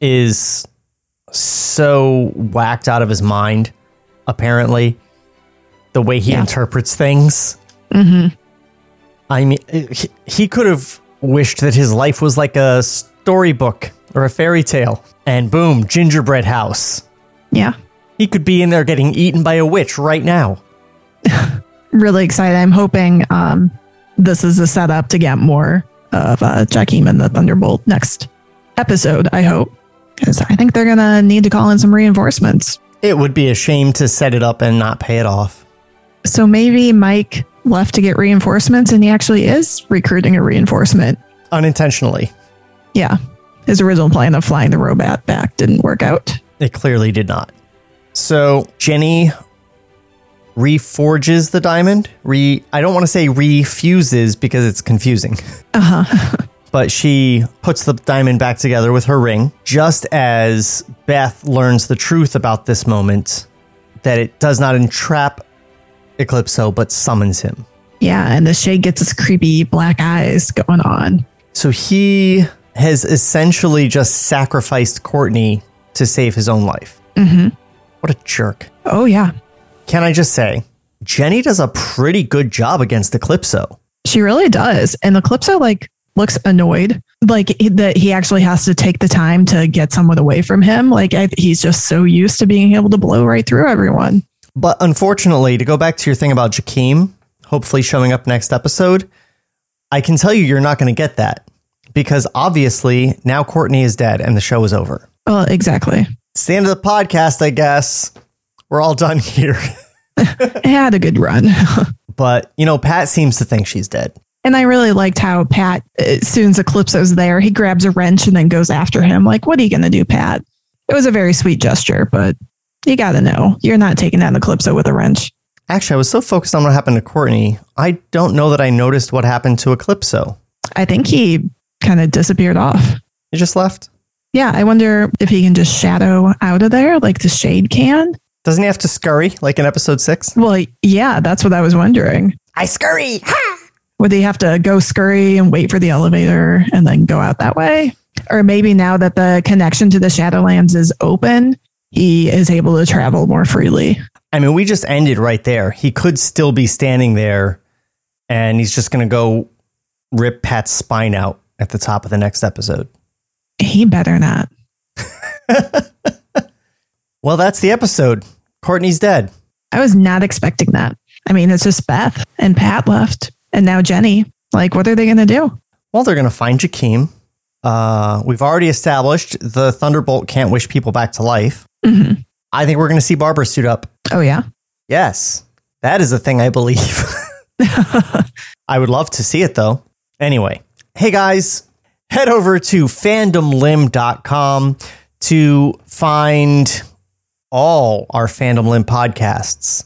is so whacked out of his mind, apparently, the way he Yeah. interprets things. Mm-hmm. I mean, he, he could have wished that his life was like a storybook or a fairy tale, and boom, gingerbread house. Yeah. He could be in there getting eaten by a witch right now. [LAUGHS] Really excited. I'm hoping um, this is a setup to get more of uh, and the Thunderbolt next episode, I hope. Because I think they're going to need to call in some reinforcements. It would be a shame to set it up and not pay it off. So maybe Mike left to get reinforcements and he actually is recruiting a reinforcement. Unintentionally. Yeah. His original plan of flying the robot back didn't work out. It clearly did not. So Jenny reforges the diamond. Re I don't want to say refuses because it's confusing. [LAUGHS] Uh huh. [LAUGHS] But she puts the diamond back together with her ring just as Beth learns the truth about this moment that it does not entrap Eclipso but summons him. Yeah. And the shade gets his creepy black eyes going on. So he has essentially just sacrificed Courtney to save his own life. Mm-hmm. What a jerk. Oh, yeah. Can I just say, Jenny does a pretty good job against Eclipso. She really does. And Eclipso like looks annoyed, like that he actually has to take the time to get someone away from him. Like I, he's just so used to being able to blow right through everyone. But unfortunately, to go back to your thing about Jakeem, hopefully showing up next episode, I can tell you you're not going to get that because obviously now Courtney is dead and the show is over. Well, exactly. It's the end of the podcast, I guess. We're all done here. [LAUGHS] It had a good run. [LAUGHS] but, you know, Pat seems to think she's dead. and I really liked how Pat, uh, as soon as Eclipso's there, he grabs a wrench and then goes after him. Like, what are you going to do, Pat? It was a very sweet gesture, but you got to know you're not taking down Eclipso with a wrench. Actually, I was so focused on what happened to Courtney, I don't know that I noticed what happened to Eclipso. I think he kind of disappeared off. He just left. Yeah, I wonder if he can just shadow out of there like the shade can. Doesn't he have to scurry like in episode six? Well, yeah, that's what I was wondering. I scurry. Would he have to go scurry and wait for the elevator and then go out that way? Or maybe now that the connection to the Shadowlands is open, he is able to travel more freely. I mean, we just ended right there. He could still be standing there and he's just going to go rip Pat's spine out at the top of the next episode. He better not. [LAUGHS] Well, that's the episode. Courtney's dead. I was not expecting that. I mean, it's just Beth and Pat left, and now Jenny. Like, what are they going to do? Well, they're going to find Jakeem. Uh, we've already established the Thunderbolt can't wish people back to life. Mhm. I think we're going to see Barbara suit up. Oh, yeah. Yes, that is a thing I believe. [LAUGHS] I would love to see it though. Anyway, hey guys, head over to fandomlim.com to find all our Fandom Lim podcasts.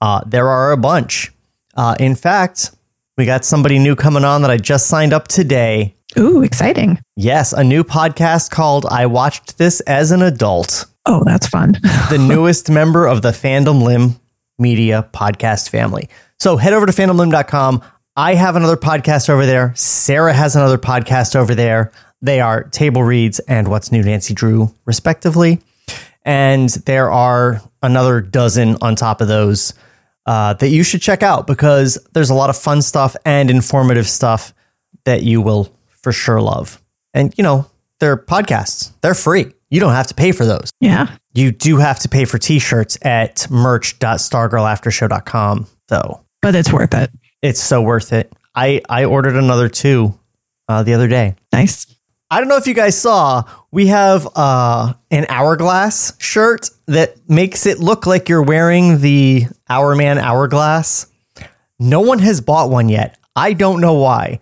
Uh, there are a bunch. Uh, in fact, we got somebody new coming on that I just signed up today. Ooh, exciting. Yes, a new podcast called I Watched This as an Adult Oh, that's fun. [LAUGHS] the newest member of the Fandom Lim Media podcast family. So head over to fandomlim.com. I have another podcast over there. Sarah has another podcast over there. They are Table Reads and What's New Nancy Drew, respectively. And there are another dozen on top of those uh, that you should check out because there's a lot of fun stuff and informative stuff that you will for sure love. And, you know, they're podcasts, they're free. You don't have to pay for those. yeah. You do have to pay for t-shirts at merch.stargirlaftershow.com. though. but it's worth it. It's so worth it. I I ordered another two uh, the other day. Nice. I don't know if you guys saw, we have uh, an hourglass shirt that makes it look like you're wearing the Hourman hourglass. No one has bought one yet. I don't know why.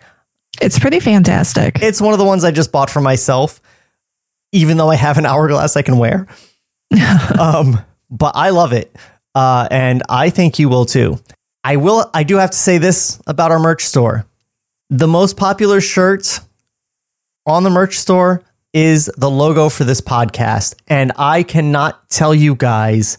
It's pretty fantastic. It's one of the ones I just bought for myself, even though I have an [LAUGHS] hourglass I can wear. [LAUGHS] um, but I love it. Uh, and I think you will too. I will, I do have to say this about our merch store. The most popular shirt on the merch store is the logo for this podcast. And I cannot tell you guys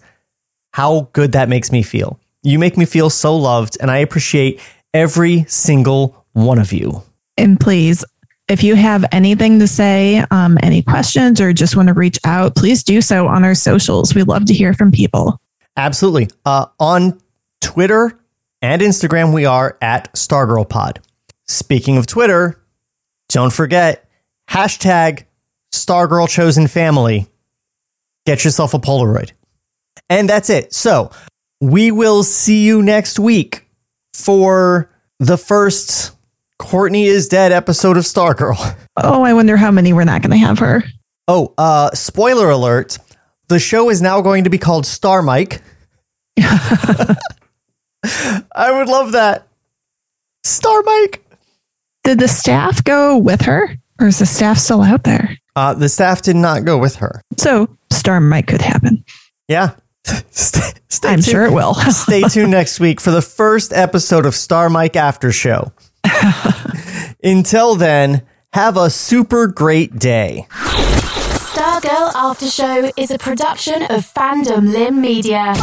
how good that makes me feel. You make me feel so loved, and I appreciate every single one of you. And please, if you have anything to say, um, any questions, or just want to reach out, please do so on our socials. We love to hear from people. Absolutely. Uh, on Twitter and Instagram, we are at StargirlPod. Speaking of Twitter, don't forget hashtag Stargirl Chosen Family. Get yourself a Polaroid. And that's it. So we will see you next week for the first Courtney is Dead episode of Stargirl. Oh, I wonder how many we're not going to have her. Oh, uh, spoiler alert. The show is now going to be called Star Mike. [LAUGHS] I would love that. Star Mike. Did the staff go with her, or is the staff still out there? Uh, the staff did not go with her. So, Star Mike could happen. Yeah. [LAUGHS] stay, stay I'm tuned. sure it will. stay tuned next week for the first episode of Star Mike After Show. [LAUGHS] Until then, have a super great day. Stargirl After Show is a production of Fandom Limb Media.